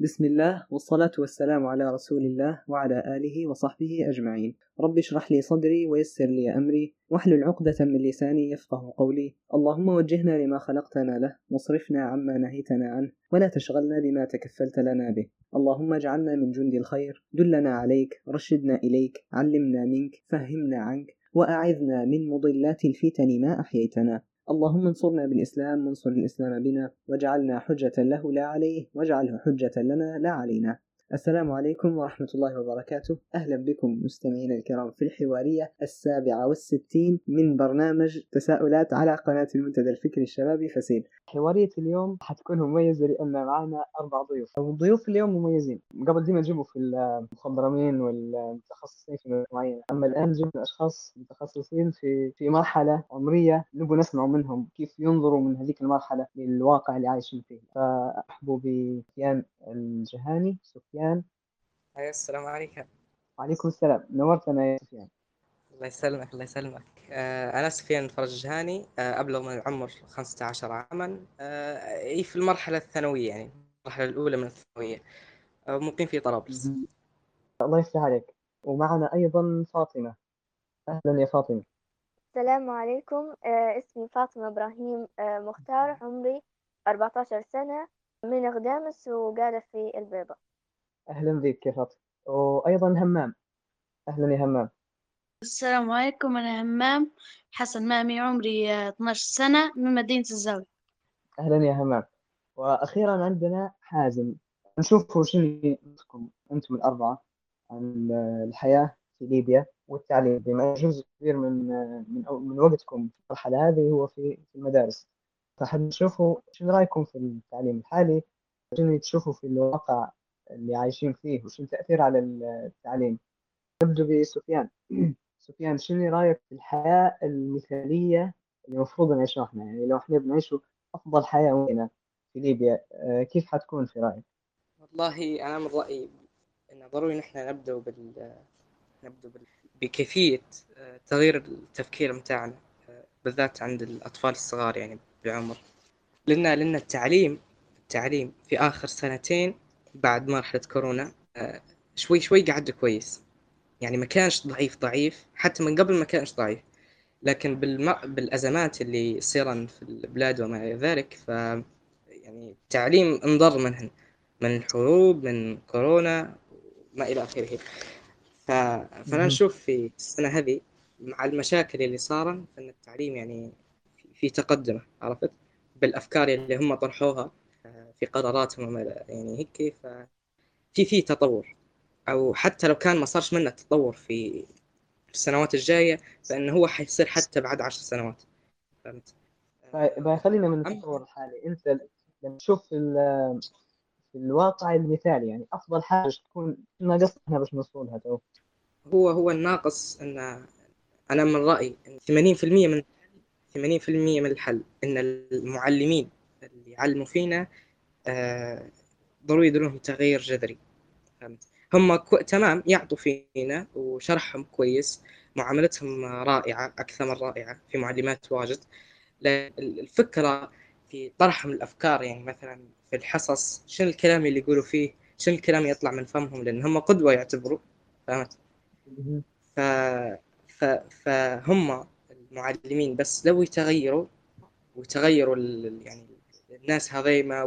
بسم الله والصلاة والسلام على رسول الله وعلى آله وصحبه أجمعين رب اشرح لي صدري ويسر لي أمري واحلل عقدة من لساني يفقه قولي اللهم وجهنا لما خلقتنا له واصرفنا عما نهيتنا عنه ولا تشغلنا بما تكفلت لنا به اللهم اجعلنا من جند الخير دلنا عليك رشدنا إليك علمنا منك فهمنا عنك وأعذنا من مضلات الفتن ما أحييتنا اللهم انصرنا بالإسلام وانصر الإسلام بنا واجعلنا حجة له لا عليه واجعله حجة لنا لا علينا. السلام عليكم ورحمة الله وبركاته. أهلا بكم مستمعينا الكرام في الحوارية السابعة والستين من برنامج تساؤلات على قناة المنتدى الفكري الشبابي فسيل حوارية اليوم حتكون مميزة لأن معنا أربع ضيوف. والضيوف اليوم مميزين. قبل دي ما نجيبوا في المخضرمين والمتخصصين في معينة أما الآن جبنا أشخاص متخصصين في في مرحلة عمرية نبغى نسمع منهم كيف ينظروا من هذيك المرحلة للواقع اللي عايشين فيه. فأحبوا بسفيان الجهاني أيوة السلام عليكم وعليكم السلام. نورتنا يا سفيان. الله يسلمك الله يسلمك. آه، أنا سفيان فرج الجهاني آه، أبلغ من العمر 15 عاما. آه، أي في المرحلة الثانوية يعني المرحلة الأولى من الثانوية. مقيم في طرابلس. الله يفتح عليك. ومعنا أيضا فاطمة. أهلا يا فاطمة. السلام عليكم. اسمي فاطمة إبراهيم. مختار عمري 14 سنة من غدامس وقاعدة في البيضة أهلا بك يا فاطمة وأيضا همام. أهلا يا همام. السلام عليكم أنا همام. حسن مامي عمري 12 سنة من مدينة الزاوية. أهلا يا همام. وأخيرا عندنا حازم. نشوف شنو عندكم أنتم الأربعة عن الحياة في ليبيا والتعليم. بما جزء كبير من من من وقتكم في المرحلة هذه هو في المدارس. فحب نشوفوا شنو رأيكم في التعليم الحالي؟ شنو تشوفوا في الواقع اللي عايشين فيه وشنو تأثير على التعليم؟ نبدأ بسفيان سفيان. شنو رأيك في الحياة المثالية اللي المفروض نعيشها إحنا؟ يعني لو إحنا بنعيشوا أفضل حياة وين؟ في ليبيا. آه، كيف حتكون في رأيك؟ والله أنا من رأيي انه ضروري نحن نبدأ بال نبدأ بال... بكيفية آه، تغيير التفكير متاعنا آه، بالذات عند الأطفال الصغار يعني بالعمر لأن لأن التعليم التعليم في آخر سنتين بعد مرحله كورونا شوي شوي قعد كويس. يعني ما كانش ضعيف ضعيف. حتى من قبل ما كانش ضعيف. لكن بالم... بالأزمات اللي صيرن في البلاد وما إلى ذلك ف يعني التعليم انضر منهن. من الحروب من كورونا ما إلى آخره. ف... فأنا نشوف في السنة هذه مع المشاكل اللي صارن فإن التعليم يعني في تقدمه عرفت؟ بالأفكار اللي هم طرحوها. في قراراتهم يعني هيك ففي في تطور. أو حتى لو كان ما صارش منه تطور في السنوات الجاية فإنه هو حيصير حتى بعد عشر سنوات. فهمت؟ طيب خلينا من التطور الحالي. أنت لما تشوف في, في الواقع المثالي يعني أفضل حاجة تكون ناقص إحنا باش نوصلها تو. هو هو الناقص إن أنا من رأيي إن 80% من 80% من الحل إن المعلمين اللي يعلموا فينا ضروري يديرون تغيير جذري. فهمت؟ هم كو... تمام يعطوا فينا وشرحهم كويس معاملتهم رائعة أكثر من رائعة في معلمات واجد. الفكرة في طرحهم الأفكار يعني مثلا في الحصص شنو الكلام اللي يقولوا فيه؟ شنو الكلام يطلع من فمهم؟ لأن هم قدوة يعتبروا. فهمت؟ ف... ف... فهم المعلمين بس لو يتغيروا ويتغيروا ال... يعني الناس هذيما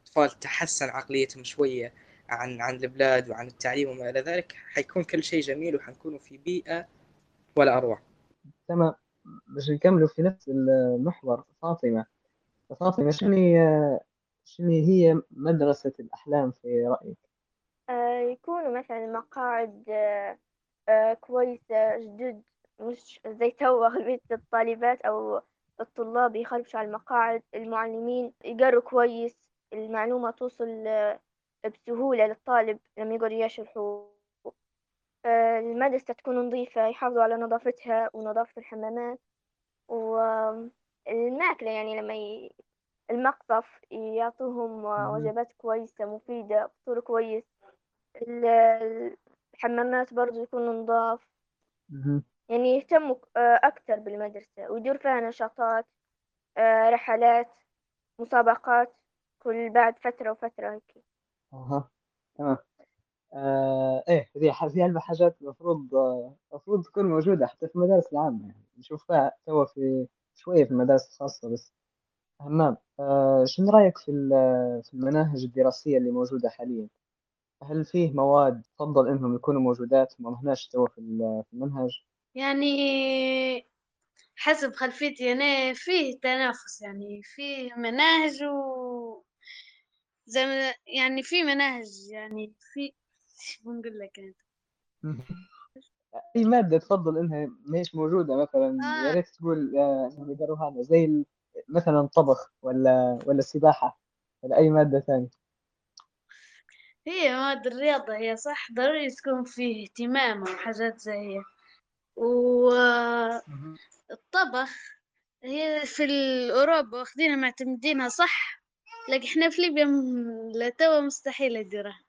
والأطفال تحسن عقليتهم شوية عن عن البلاد وعن التعليم وما إلى ذلك حيكون كل شيء جميل وحنكونوا في بيئة ولا أروع. تمام. باش نكملوا في نفس المحور فاطمة. فاطمة شنو شنو هي مدرسة الأحلام في رأيك؟ آه يكونوا مثلا مقاعد آه كويسة جدد مش زي تو أغلبية الطالبات أو الطلاب يخربشوا على المقاعد المعلمين يقروا كويس. المعلومة توصل بسهولة للطالب لما يقعدوا يشرحوا آه، المدرسة تكون نظيفة يحافظوا على نظافتها ونظافة الحمامات. والماكلة يعني لما ي... المقطف يعطوهم وجبات كويسة مفيدة فطور كويس. الحمامات برضو يكونوا نظاف. يعني يهتموا آه، أكثر بالمدرسة ويدور فيها نشاطات آه، رحلات مسابقات. كل بعد فترة وفترة هيك. أها تمام. آه إيه هذه في هلبة حاجات المفروض آه، المفروض تكون موجودة حتى في المدارس العامة. يعني نشوفها توا في شوية في المدارس الخاصة بس. همام آه شنو رأيك في ال- في المناهج الدراسية اللي موجودة حاليا؟ هل فيه مواد تفضل إنهم يكونوا موجودات وما لهناش توا في ال- في المنهج؟ يعني حسب خلفيتي أنا فيه تنافس يعني فيه مناهج و زي ما يعني في مناهج يعني في بنقول لك أنا اي مادة تفضل إنها مش موجودة مثلا يا آه ريت تقول آه، إنهم يقروا هذا زي مثلا الطبخ ولا ولا السباحة ولا أي مادة ثانية. هي مواد الرياضة هي صح ضروري تكون فيه اهتمام وحاجات زي هي. والطبخ هي في أوروبا واخدينها معتمدينها صح؟ لكن إحنا في ليبيا لتوا مستحيل نديرها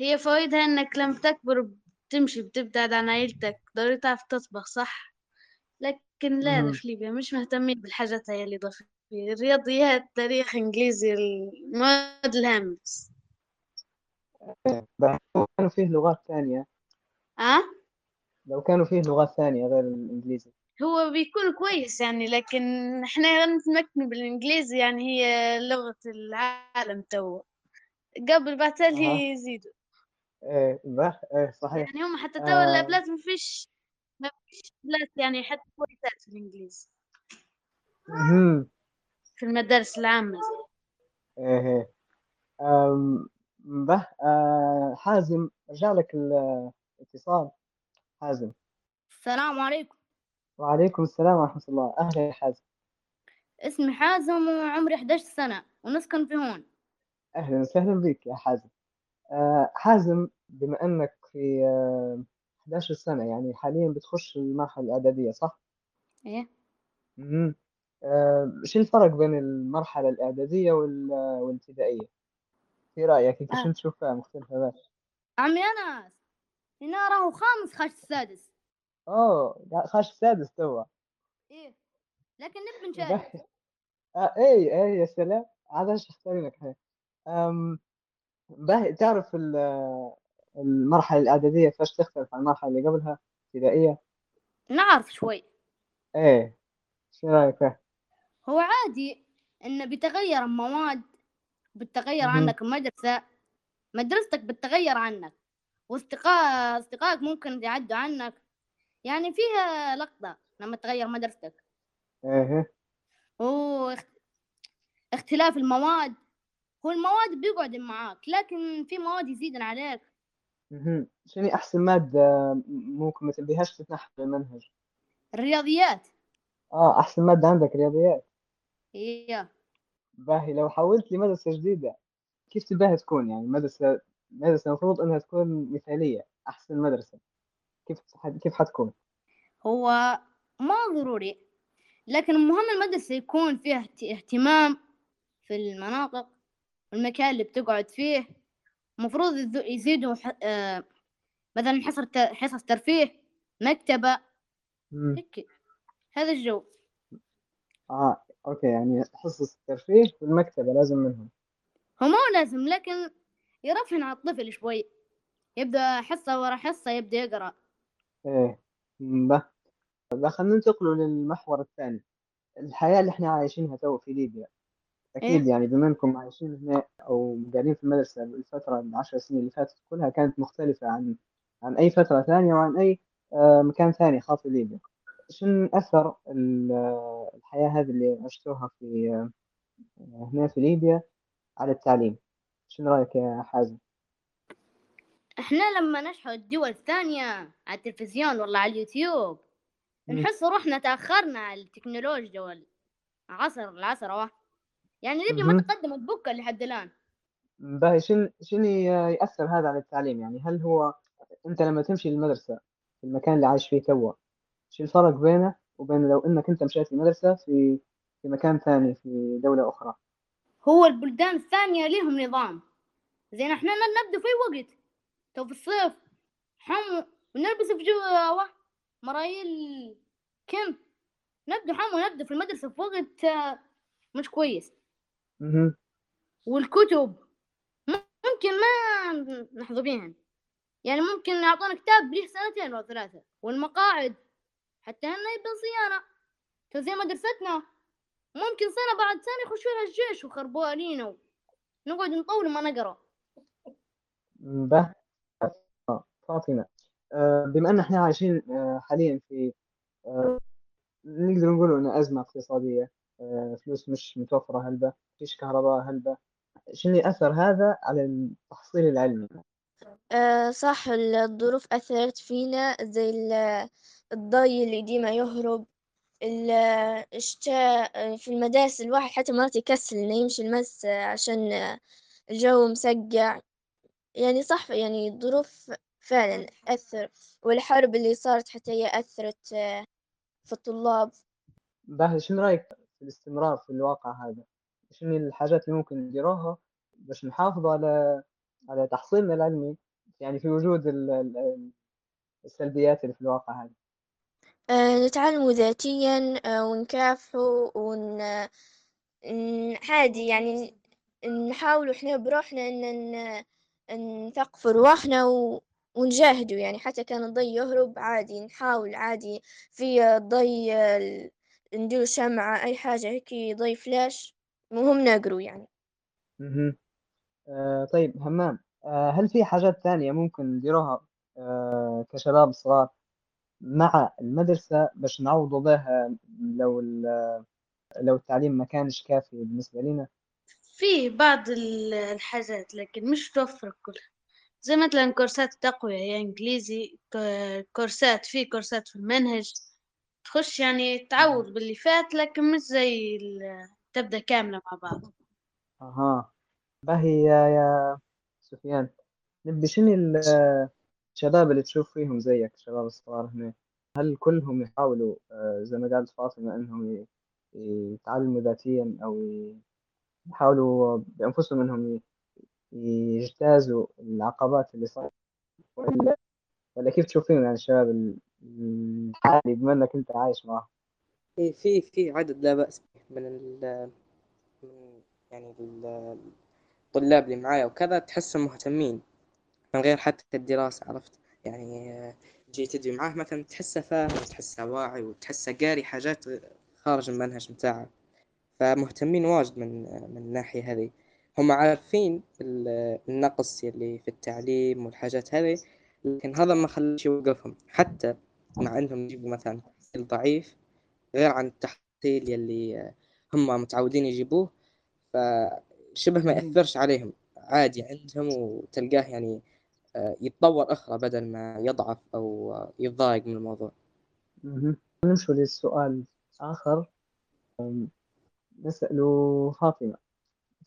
هي فوائدها إنك لما تكبر بتمشي بتبتعد عن عيلتك. ضروري تعرف تطبخ صح؟ لكن لا مهم. في ليبيا مش مهتمين بالحاجات هاي اللي ضافت فيه الرياضيات تاريخ إنجليزي المواد. بعد لو كانوا فيه لغات ثانية. آه؟ لو كانوا فيه لغات ثانية غير الإنجليزي. هو بيكون كويس يعني لكن إحنا نتمكن بالإنجليزي يعني هي لغة العالم تو. قبل أها. بعتلي يزيدوا. إيه باهي إيه صحيح. يعني هم حتى تو آه. ما فيش ما فيش الأبلات يعني حتى كويسات في الإنجليزي. مهم. في المدارس العامة. إيه آم، به آه. حازم رجع لك الاتصال حازم. السلام عليكم. وعليكم السلام ورحمة الله أهلا يا حازم اسمي حازم وعمري 11 سنة ونسكن في هون أهلا وسهلا بك يا حازم آه. حازم بما أنك في آه. 11 سنة يعني حاليا بتخش المرحلة الإعدادية صح؟ إيه مهم. آه. شو الفرق بين المرحلة الإعدادية وال- والابتدائية؟ في رأيك أنت شو آه. تشوفها مختلفة بس؟ عمي أنس هنا راهو خامس خش السادس أوه قا- خاش السادس توا إيه لكن نبي نشارك به آه إيه إيه يا سلام. عادش اختارينك هيك. أم به تعرف ال- المرحلة الإعدادية كيفاش تختلف عن المرحلة اللي قبلها؟ ابتدائية؟ نعرف شوي. إيه. شو رأيك؟ فيها؟ هو عادي إنه بيتغير المواد بتغير مهم. عنك المدرسة مدرستك بتغير عنك واصدقاء أصدقائك ممكن يعدوا عنك. يعني فيها لقطة لما تغير مدرستك. واخت- اختلاف المواد. هو المواد بيقعد معاك لكن في مواد يزيدن عليك. مهم. شنو أحسن مادة ممكن ما تبيهاش تتنحى في المنهج؟ الرياضيات. آه أحسن مادة عندك رياضيات. هي باهي لو حولت لي مدرسة جديدة كيف تباها تكون؟ يعني مدرسة مدرسة المفروض إنها تكون مثالية أحسن مدرسة. كيف كيف حتكون؟ هو ما ضروري لكن المهم المدرسة يكون فيها اهت- اهتمام في المناطق والمكان اللي بتقعد فيه. المفروض يزيدوا ح- آه، مثلا حصر ت- حصص ترفيه مكتبة. هيك هذا الجو. آه أوكي يعني حصص الترفيه والمكتبة لازم منهم. هو ما لازم لكن يرفهن على الطفل شوي. يبدأ حصة ورا حصة يبدأ يقرأ. إيه به بقى خلينا ننتقلوا للمحور الثاني. الحياة اللي إحنا عايشينها تو في ليبيا. أكيد إيه يعني بما إنكم عايشين هنا أو قاعدين في المدرسة الفترة العشر سنين اللي فاتت كلها كانت مختلفة عن عن أي فترة ثانية وعن أي آه، مكان ثاني خاص في ليبيا شنو أثر ال- آه، الحياة هذه اللي عشتوها في آه، هنا في ليبيا على التعليم؟ شنو رأيك يا حازم؟ إحنا لما نشهد الدول الثانية على التلفزيون ولا على اليوتيوب. نحس روحنا تأخرنا على التكنولوجيا والعصر العصر واه يعني ليبيا ما. تقدمت بكا لحد الآن. باهي شن شنو يأثر هذا على التعليم؟ يعني هل هو أنت لما تمشي للمدرسة في المكان اللي عايش فيه توا شو الفرق بينه وبين لو إنك أنت مشيت المدرسة في في مكان ثاني في دولة أخرى؟ هو البلدان الثانية ليهم نظام. زين إحنا نبدو في وقت تو في الصيف حمو ونلبس واه مرايل كم. نبدو حمو نبدو في المدرسة في وقت آه، مش كويس. والكتب ممكن ما كان نحظوا بيهن يعني ممكن يعطونا كتاب ليه سنتين أو ثلاثة والمقاعد حتى هنا يبن صيانة. تو زي مدرستنا ممكن سنة بعد سنة يخشوا لها الجيش وخربوا علينا نقعد نطول ما نقرأ. به فاطمة. آه، بما أن إحنا عايشين آه، حاليا في آه، نقدر نقول إن أزمة اقتصادية آه، فلوس مش متوفرة هلبة فيش كهرباء هلبة. شنو أثر هذا على التحصيل العلمي؟ صح الظروف أثرت فينا زي ال- الضي اللي ديما يهرب ال- الشتاء في المدارس الواحد حتى مرات يكسل إنه يمشي المس عشان الجو مسقع. يعني صح يعني الظروف فعلا أثر والحرب اللي صارت حتى هي أثرت آه، في الطلاب. باهي شنو رأيك في الاستمرار في الواقع هذا؟ شنو الحاجات اللي ممكن نديروها باش نحافظ على على تحصيلنا العلمي يعني في وجود ال- ال- السلبيات اللي في الواقع هذا؟ آه، نتعلموا ذاتيا آه، ونكافحوا ون عادي يعني نحاولوا إحنا بروحنا إن ن- نثقف رواحنا و... ونجاهدوا يعني حتى كان الضي يهرب عادي نحاول عادي في ضي نديروا شمعة أي حاجة هيك ضي فلاش مهم نقروا يعني. آه طيب همام آه هل في حاجات ثانية ممكن نديروها آه كشباب صغار مع المدرسة باش نعوضوا بها لو لو التعليم ما كانش كافي بالنسبة لنا؟ فيه بعض ال- الحاجات لكن مش توفر كلها زي مثلا كورسات التقوية يعني إنجليزي كورسات في كورسات في المنهج. تخش يعني تعوض باللي فات لكن مش زي ال- تبدأ كاملة مع بعض. أها. باهي يا يا سفيان. نبي شنو ال- الشباب اللي تشوف فيهم زيك الشباب الصغار هنا؟ هل كلهم يحاولوا آه زي ما قالت فاطمة إنهم ي- يتعلموا ذاتيا أو ي- يحاولوا بأنفسهم إنهم ي- يجتازوا العقبات اللي صارت. ولا ولا كيف تشوفين يعني الشباب ال- الحالي بما إنك أنت عايش معه في في في عدد لا بأس به من ال من يعني ال- الطلاب اللي معايا وكذا تحسهم مهتمين من غير حتى الدراسة عرفت؟ يعني تجي تدوي معاه مثلا تحسه فاهم وتحسه واعي وتحسه قاري حاجات خارج المنهج متاعه فمهتمين واجد من من الناحية هذه. هم عارفين ال- النقص اللي في التعليم والحاجات هذه لكن هذا ما خلاش يوقفهم. حتى مع إنهم يجيبوا مثلا تحصيل ضعيف غير عن التحصيل يلي هم متعودين يجيبوه فشبه ما يأثرش عليهم. عادي عندهم وتلقاه يعني آه، يتطور أخرى بدل ما يضعف أو يتضايق من الموضوع. نمشي للسؤال آخر نسأله فاطمة.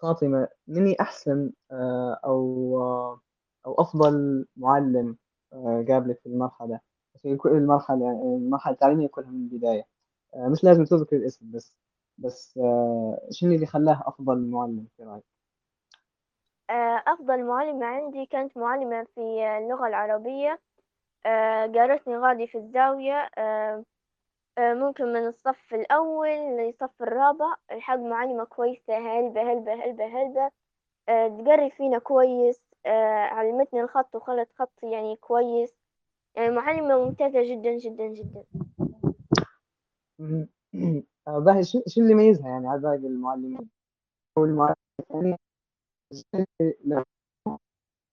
فاطمة مني أحسن آه، أو آه، أو أفضل معلم آه، قابلك في المرحلة في كل المرحلة المرحلة التعليمية كلها من البداية آه، مش لازم تذكر الاسم بس بس آه، شنو اللي خلاه أفضل معلم في رأيك؟ آه، أفضل معلمة عندي كانت معلمة في اللغة العربية آه، جارتني غادي في الزاوية آه، آه، ممكن من الصف الأول للصف الرابع لحد معلمة كويسة هلبة هلبة هلبة هلبة. آه، تقري فينا كويس. آه، علمتني الخط وخلت خطي يعني كويس. يعني معلمة ممتازة جدا جدا جدا. آه، باهي شو اللي يميزها يعني على باقي المعلمين؟ أو لا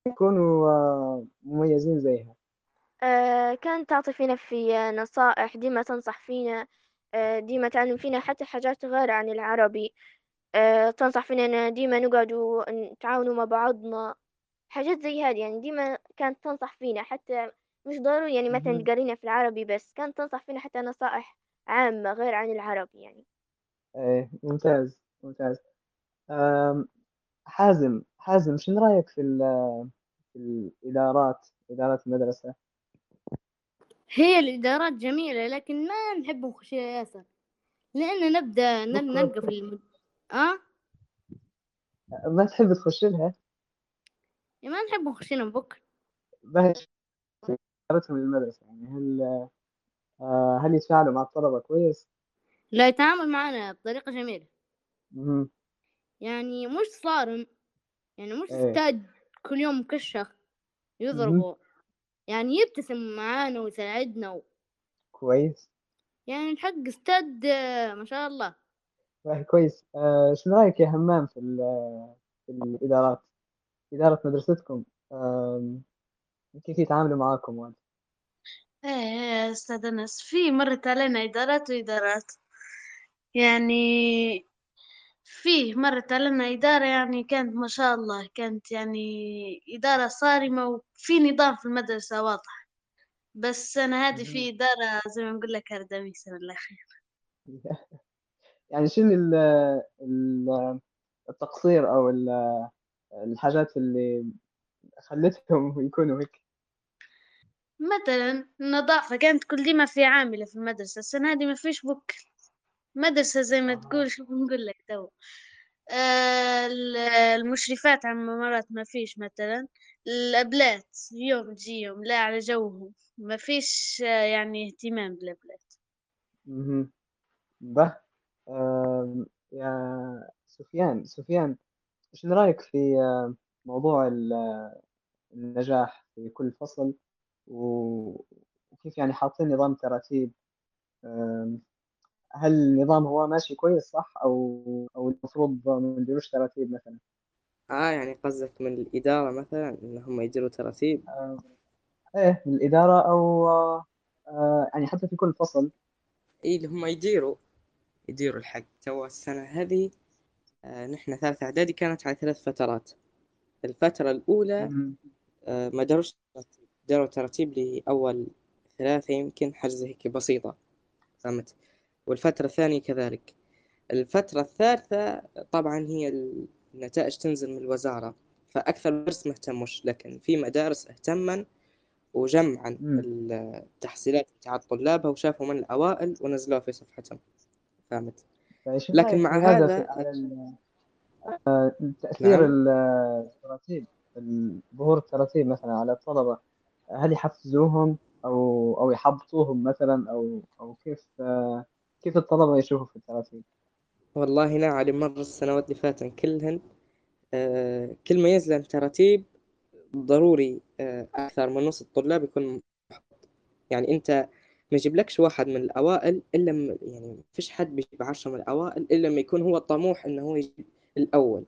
يكونوا آه، مميزين زيها. آه، كانت تعطي فينا في نصائح ديما تنصح فينا آه، ديما تعلم فينا حتى حاجات غير عن العربي. آه، تنصح فينا ديما نقعدوا نتعاونوا مع بعضنا. حاجات زي هذه يعني ديما كانت تنصح فينا حتى مش ضروري يعني مثلا. تقرينا في العربي بس كانت تنصح فينا حتى نصائح عامة غير عن العربي يعني. إيه ممتاز ممتاز. حازم حازم شنو رأيك في في الإدارات إدارات المدرسة؟ هي الإدارات جميلة لكن ما نحب نخشيها ياسر. لأن نبدأ نلقى في الم... آه؟ ما تحب تخش لها؟ ما نحب نخشينا بكرة. باهي إدارتهم للمدرسة يعني هل آه، هل يتفاعلوا مع الطلبة كويس؟ لا يتعامل معنا بطريقة جميلة. مهم. يعني مش صارم يعني مش إيه. أستاذ كل يوم مكشخ يضربه يعني يبتسم معانا ويساعدنا و... كويس. يعني الحق أستاذ آه، ما شاء الله. والله كويس. آه، شنو رأيك يا همام في ال- في الإدارات؟ إدارة مدرستكم. كيف يتعاملوا معاكم وانت إيه إيه يا أستاذ أنس في مرت علينا إدارات وإدارات. يعني فيه مرت علينا إدارة يعني كانت ما شاء الله كانت يعني إدارة صارمة وفي نظام في المدرسة واضح. بس أنا هذه في إدارة زي ما نقول لك أردميسة من الأخير يعني شنو ال- ال- التقصير ال- الحاجات اللي خلتهم يكونوا هيك؟ مثلا النظافة كانت كل ديما في عاملة في المدرسة السنة هذه ما فيش بك مدرسة زي ما آه. تقول شوف نقول لك تو. آه، ال- المشرفات على الممرات ما فيش مثلا. الأبلات يوم تجي يوم لا على جوهم. ما فيش آه، يعني اهتمام بالأبلات. به يا سفيان سفيان شنو رأيك في موضوع ال- النجاح في كل فصل؟ وكيف يعني حاطين نظام تراتيب؟ هل النظام هو ماشي كويس صح؟ أو أو المفروض ما نديروش تراتيب مثلا؟ آه يعني قصدك من الإدارة مثلا إن هم يديروا تراتيب؟ آه، إيه من الإدارة أو آه، يعني حتى في كل فصل. إيه اللي هم يديروا يديروا الحق. تو السنة هذه آه نحن ثالثة إعدادي كانت على ثلاث فترات. الفترة الأولى مهم. آه ما داروش ترتيب داروا ترتيب لأول ثلاثة يمكن حاجة زي هيك بسيطة. فهمت؟ والفترة الثانية كذلك الفترة الثالثة طبعا هي النتائج تنزل من الوزارة فأكثر مدارس ما اهتموش لكن في مدارس اهتمن وجمعا. التحصيلات بتاعت طلابها وشافوا من الأوائل ونزلوها في صفحتهم فهمت فايش لكن مع في هذا على آه، تأثير نعم. ال- التراتيب ال- ظهور التراتيب مثلا على الطلبة هل يحفزوهم أو أو يحبطوهم مثلا أو أو كيف آه، كيف الطلبة يشوفوا في التراتيب؟ والله أنا على مر السنوات اللي فاتن كلهن آه كل ما ينزل تراتيب ضروري آه أكثر من نص الطلاب يكون محبط يعني أنت ما يجيبلكش واحد من الأوائل إلا م- يعني ما فيش حد بيجيب عشرة من الأوائل إلا لما يكون هو الطموح إنه هو يجيب الأول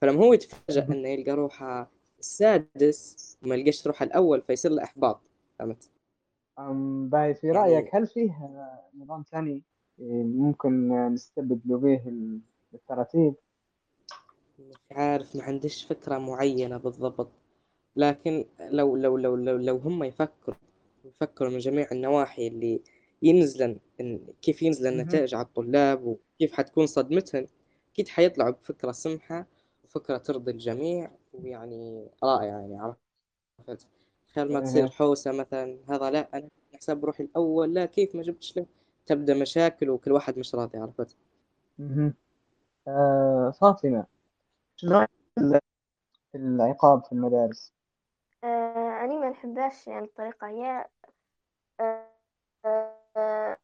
فلما هو يتفاجأ. إنه يلقى روحه السادس وما يلقاش روحه الأول فيصير له إحباط فهمت؟ باي في يعني- رأيك هل فيه نظام ثاني ممكن آه، نستبدلوا به ال- التراتيب؟ مش عارف ما عنديش فكرة معينة بالضبط لكن لو لو لو لو, لو هم يفكروا يفكروا من جميع النواحي اللي ينزلن كيف ينزل. النتائج على الطلاب وكيف حتكون صدمتهم أكيد حيطلعوا بفكرة سمحة وفكرة ترضي الجميع ويعني رائعة يعني عرفت تخيل ما تصير إيه. حوسة مثلا هذا لا أنا حساب روحي الأول لا كيف ما جبتش له تبدأ مشاكل وكل واحد مش راضي عرفت مهم. فاطمة شنو رأيك في العقاب في المدارس؟ آه، أنا ما نحبهاش يعني الطريقة هي آه، آه،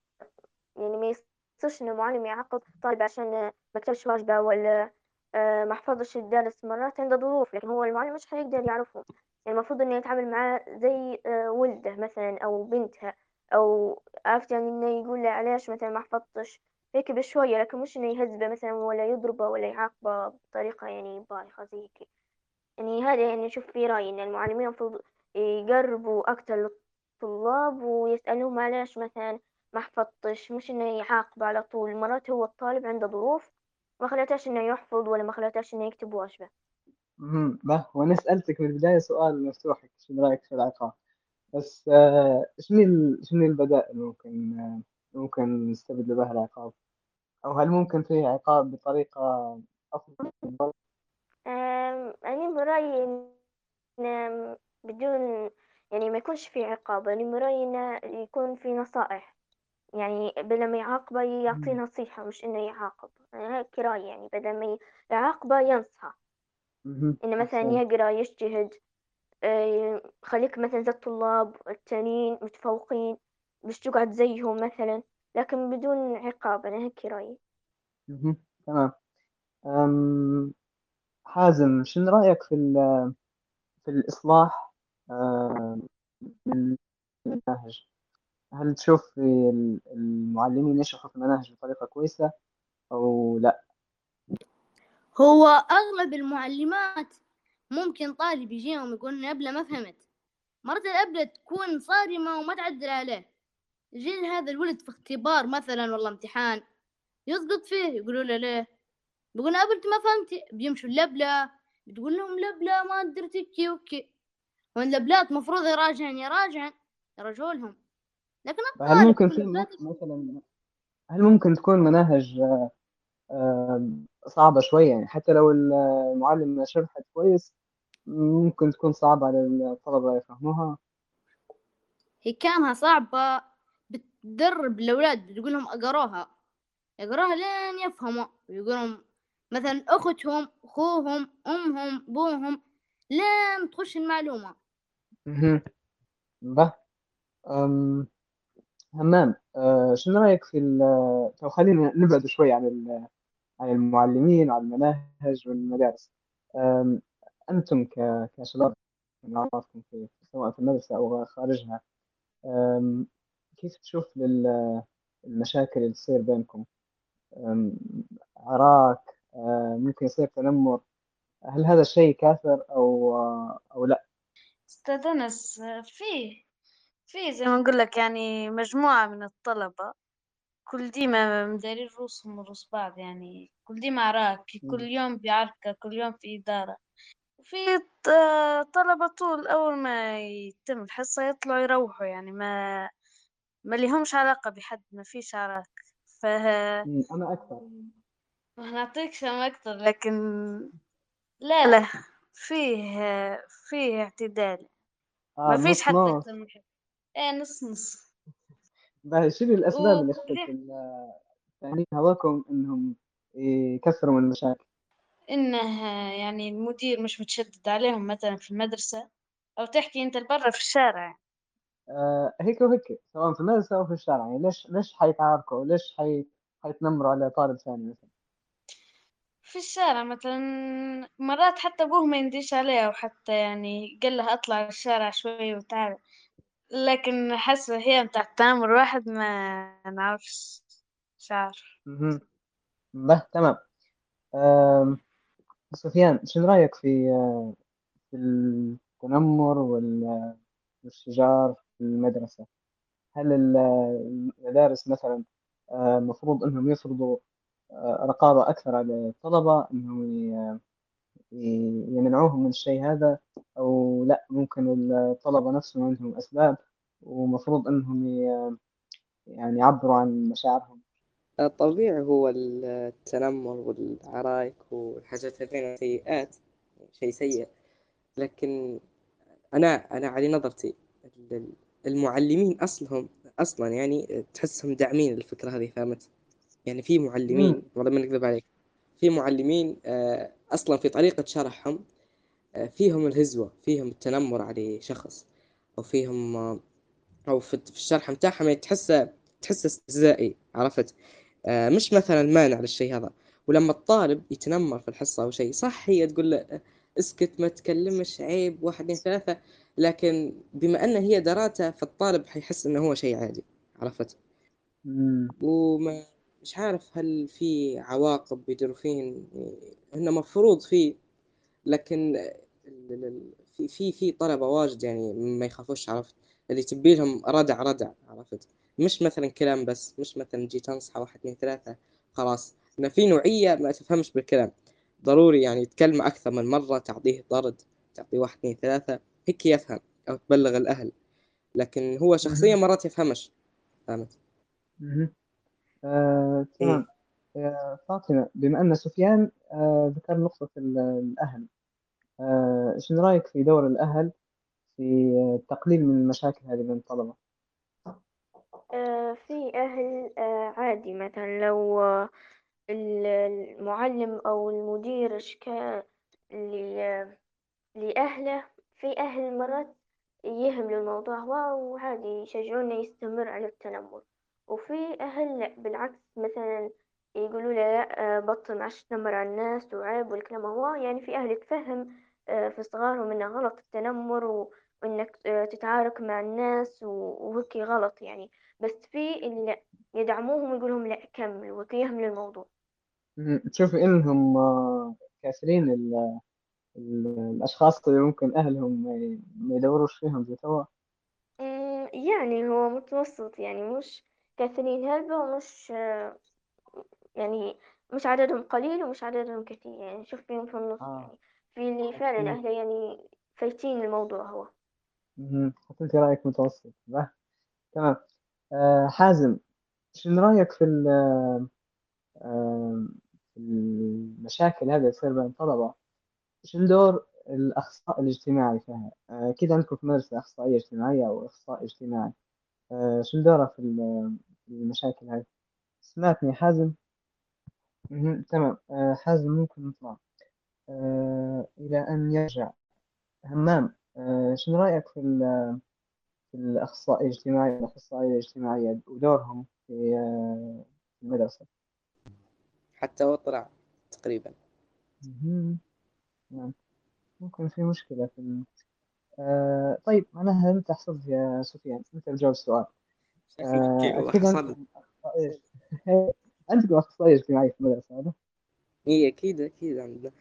يعني ما يصيرش إن المعلم يعاقب طالب عشان ما كتبش واجبة ولا آه، ما حفظش الدرس مرات عنده ظروف لكن هو المعلم مش حيقدر يعرفهم يعني المفروض إنه يتعامل معاه زي آه، ولده مثلا أو بنتها أو عرفت يعني إنه يقول له علاش مثلا ما حفظتش؟ هيك بشوية لكن مش إنه يهذبه مثلا ولا يضربه ولا يعاقبه بطريقة يعني بايخة زي هيك. يعني هذا يعني أشوف في رأيي إن المعلمين المفروض يقربوا أكتر للطلاب ويسألوهم علاش مثلا ما حفظتش مش إنه يعاقب على طول. مرات هو الطالب عنده ظروف ما خلتهاش إنه يحفظ ولا ما خلتهاش إنه يكتب واجبه. مهم. به وأنا سألتك من البداية سؤال مفتوح شنو رأيك في العقاب؟ بس آه، شنو ال- شنو البدائل ممكن آه، ممكن نستبدل بها العقاب؟ أو هل ممكن فيه عقاب بطريقة أفضل؟ أم، أنا برأيي إن بدون يعني ما يكونش في عقاب أنا برأيي إنه يكون في نصائح. يعني بدل ما يعاقبه يعطيه نصيحة مش إنه يعاقب. أنا هيك رأيي يعني بدل ما يعاقبه ينصحه. مهم. إنه مثلا أحسن. يقرأ يجتهد. آه، خليك مثلا زي الطلاب التانيين متفوقين مش تقعد زيهم مثلا لكن بدون عقاب أنا هيك رأيي مهم. تمام أم، حازم شنو رأيك في ال- في الإصلاح آه، من المناهج هل تشوف المعلمين يشرحوا في المناهج بطريقة كويسة أو لا؟ هو أغلب المعلمات ممكن طالب يجيهم يقول أبلة ما فهمت. مرات الأبلة تكون صارمة وما تعدل عليه. يجي هذا الولد في اختبار مثلا والله امتحان. يسقط فيه يقولوا له ليه؟ بيقول أبلت ما فهمتي بيمشوا اللبلة بتقول لهم لبلة ما درت كي وكي. واللبلات مفروض يراجعن يراجعن يرجعوا لهم. لكن هل ممكن مثلا هل ممكن تكون مناهج صعبة شوية؟ يعني حتى لو المعلم شرحت كويس ممكن تكون صعبة على الطلبة يفهموها. هي كانها صعبة بتدرب الأولاد بتقول لهم أقروها يقروها لين يفهموا. يقولون مثلا أختهم أخوهم أمهم أبوهم لين تخش المعلومة. به أم... همام أه شنو رأيك في ال... خلينا نبعد شوي عن ال... عن المعلمين وعن المناهج والمدارس. أم... أنتم ك... كشباب نعرفكم في سواء في المدرسة أو خارجها. كيف تشوف للمشاكل اللي تصير بينكم عراك ممكن يصير تنمر هل هذا الشيء كافر أو أو لا؟ أستاذ أنس فيه فيه زي ما نقول لك يعني مجموعة من الطلبة كل ديما مدارين روسهم روس بعض يعني كل ديما عراك كل يوم بعركة كل يوم في إدارة في طلبة طول أول ما يتم الحصة يطلعوا يروحوا يعني ما ما لهمش علاقة بحد ما فيش عراك. ف أنا أكثر. نعطيك شم أكثر لكن لا لا فيه فيه اعتدال. آه ما فيش حد أكثر من حد إيه نص نص. باهي شنو الأسباب اللي خلت وكل- الثانيين هذاكم إنهم يكثروا من المشاكل؟ إنه يعني المدير مش متشدد عليهم مثلا في المدرسة أو تحكي أنت برا في الشارع آه هيك وهيك سواء في المدرسة أو في الشارع يعني ليش ليش حيتعاركوا؟ ليش حي حيتنمروا على طالب ثاني مثلا؟ في الشارع مثلا مرات حتى أبوه ما ينديش عليه أو حتى يعني قال له أطلع الشارع شوي وتعال لكن حاسة هي متاع التنمر واحد ما نعرفش مش عارف. به تمام سفيان شنو رأيك في آه، في التنمر وال- والشجار في المدرسة؟ هل ال- المدارس مثلا آه، المفروض إنهم يفرضوا آه، رقابة أكثر على ي- ي- يمنعوهم من الشيء هذا أو لا ممكن الطلبة نفسهم عندهم أسباب ومفروض إنهم ي- يعني يعبروا عن مشاعرهم طبيعي هو التنمر والعرايك والحاجات هذين سيئات شيء سيء. لكن أنا أنا على نظرتي المعلمين أصلهم أصلا يعني تحسهم داعمين الفكرة هذه فهمت؟ يعني في معلمين والله ما نكذب عليك. في معلمين آه، أصلا في طريقة شرحهم آه، فيهم الهزوة فيهم التنمر على شخص أو فيهم آه، أو في الشرح متاعهم يعني تحسه تحسه استهزائي عرفت؟ مش مثلا مانع للشيء هذا. ولما الطالب يتنمر في الحصة أو شيء صح هي تقول له اسكت ما تكلمش عيب واحد اثنين ثلاثة. لكن بما أن هي دراته فالطالب حيحس إنه هو شيء عادي عرفت؟ وما مش عارف هل في عواقب بيديروا فيهن إنه مفروض فيه لكن في في في طلبة واجد يعني ما يخافوش عرفت؟ اللي تبي لهم ردع ردع عرفت؟ مش مثلا كلام بس مش مثلا جيت انصحه واحد اثنين ثلاثة خلاص. إن في نوعية ما تفهمش بالكلام. ضروري يعني تكلمه أكثر من مرة تعطيه طرد تعطيه واحد اثنين ثلاثة هيك يفهم أو تبلغ الأهل. لكن هو شخصيا مرات يفهمش. فهمت؟ آه، تمام. يا فاطمة بما أن سفيان آه، ذكر نقطة الأهل. آه، شنو رأيك في دور الأهل في التقليل من المشاكل هذه بين الطلبة؟ آه، في أهل آه، عادي مثلا لو آه، ال- المعلم أو المدير ل- لأهله في أهل مرات يهملوا الموضوع هو وعادي يشجعونه يستمر على التنمر. وفي أهل لأ بالعكس مثلا يقولوا له لأ بطل معش تنمر على الناس وعيب والكلام هو يعني في أهل تفهم في صغارهم إنه غلط التنمر وإنك تتعارك مع الناس و- وهيك غلط يعني. بس في اللي يدعموهم ويقولهم لا كمل ويهملوا الموضوع مهم. تشوفي إنهم آه، كافرين ال- ال- الأشخاص اللي ممكن أهلهم ما يدوروش فيهم زي توا. يعني هو متوسط يعني مش كثيرين هلبة ومش آه، يعني مش عددهم قليل ومش عددهم كثير؟ يعني شوف فيهم في النص آه. يعني في اللي فعلا أهله يعني فايتين الموضوع هو. مهم. حطيتي رأيك متوسط؟ تمام. آه حازم شنو في ال- آه، في المشاكل هذه تصير بين الطلبة شنو دور الأخصائي الاجتماعي فيها؟ آه، أكيد عندكم في المدرسة أخصائية اجتماعية أو أخصائي اجتماعي آه، شنو دوره في ال- في المشاكل هذه؟ سمعتني حازم؟ تمام آه، حازم ممكن نطلع آه، إلى أن يرجع همام آه، شنو رأيك في ال- في الأخصائي الاجتماعي والأخصائية الاجتماعية ودورهم في آه، في المدرسة؟ حتى هو طلع تقريبا. نعم. ممكن في مشكلة في ال... آه طيب معناها أنت حصلت يا سفيان. أنت بجاوب السؤال. آه أكيد حصل عندكم أخصائية اجتماعية في المدرسة هذا هي أكيد أكيد عندنا.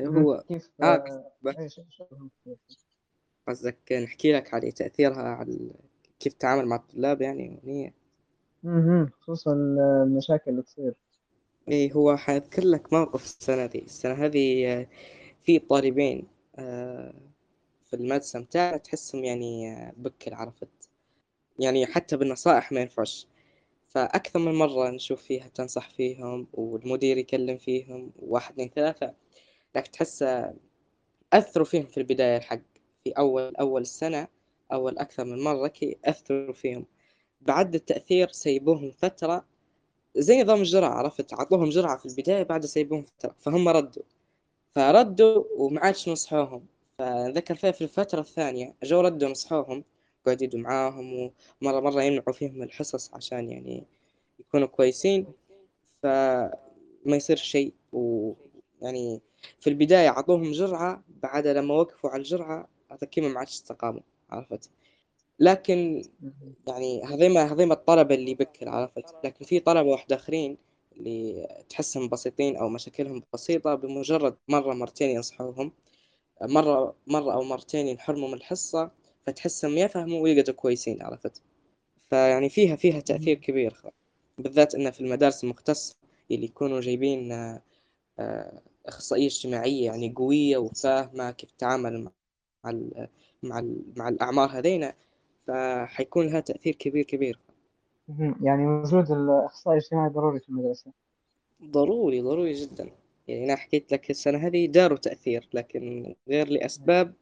هو كيف؟ آه آه قصدك نحكي لك على تأثيرها على كيف تتعامل مع الطلاب يعني هي مهم. خصوصا المشاكل اللي تصير. إيه هو حأذكر لك موقف السنة دي. السنة هذه آه، في طالبين آه، في المدرسة متاعنا تحسهم يعني آه، بكل عرفت يعني حتى بالنصائح ما ينفعش. فأكثر من مرة نشوف فيها تنصح فيهم والمدير يكلم فيهم واحد اثنين ثلاثة لكن تحس أثروا فيهم في البداية الحق. في أول أول السنة أول أكثر من مرة كي أثروا فيهم. بعد التأثير سيبوهم فترة زي نظام الجرعة عرفت؟ عطوهم جرعة في البداية بعد سيبوهم فترة. فهم ردوا. فردوا وما عادش نصحوهم. فذكر فيها في الفترة الثانية جو ردوا نصحوهم. قعدوا يدوا معاهم ومرة مرة يمنعوا فيهم الحصص عشان يعني يكونوا كويسين. فما يصير شيء. ويعني في البداية عطوهم جرعة بعد لما وقفوا على الجرعة أتكلم ما عادش استقاموا عرفت لكن. يعني هذيما هذيما الطلبة اللي بكل عرفت لكن في طلبة واحد آخرين اللي تحسهم بسيطين أو مشاكلهم بسيطة بمجرد مرة مرتين ينصحوهم مرة مرة أو مرتين ينحرموا من الحصة فتحسهم يفهموا ويقعدوا كويسين عرفت فيعني فيها فيها تأثير. كبير بالذات إن في المدارس المختصة اللي يكونوا جايبين آه، آه، أخصائية اجتماعية يعني قوية وفاهمة كيف تتعامل مع مع ال- مع, ال- مع الأعمار هذينا فحيكون لها تأثير كبير كبير. يعني وجود الأخصائي الاجتماعي ضروري في المدرسة. ضروري ضروري جدا. يعني أنا حكيت لك السنة هذه داروا تأثير لكن غير لأسباب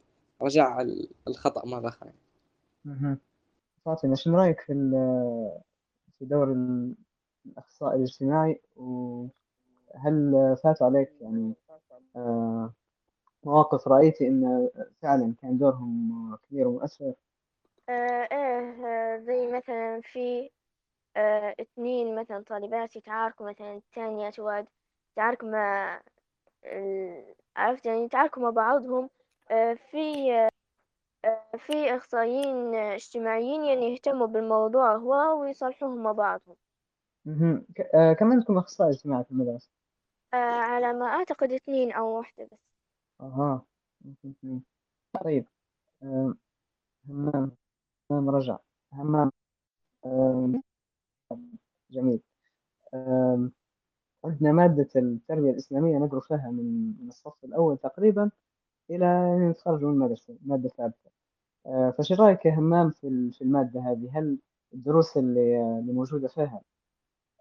رجع ال- الخطأ مرة ثانية مهم. فاطمة شنو رأيك في في دور ال- الأخصائي الاجتماعي؟ وهل فات عليك يعني آه، مواقف رأيتي إن فعلا كان دورهم كبير ومؤثر؟ آه إيه زي مثلا في آه اثنين مثلا طالبات يتعاركوا مثلا الثانية تواد يتعارك مع عرفت يعني يتعاركوا مع بعضهم. آه في آه في أخصائيين اجتماعيين يعني يهتموا بالموضوع هو ويصلحوهم مع بعضهم. آه، كم عندكم أخصائي اجتماعي في المدرسة؟ آه على ما أعتقد اثنين أو واحدة بس. أها. طيب همام همام رجع. همام جميل. عندنا مادة التربية الإسلامية ندرس فيها من الصف الأول تقريبا إلى أن نتخرج من المدرسة مادة ثابتة. آه، رأيك يا همام في ال- في المادة هذه؟ هل الدروس اللي اللي موجودة فيها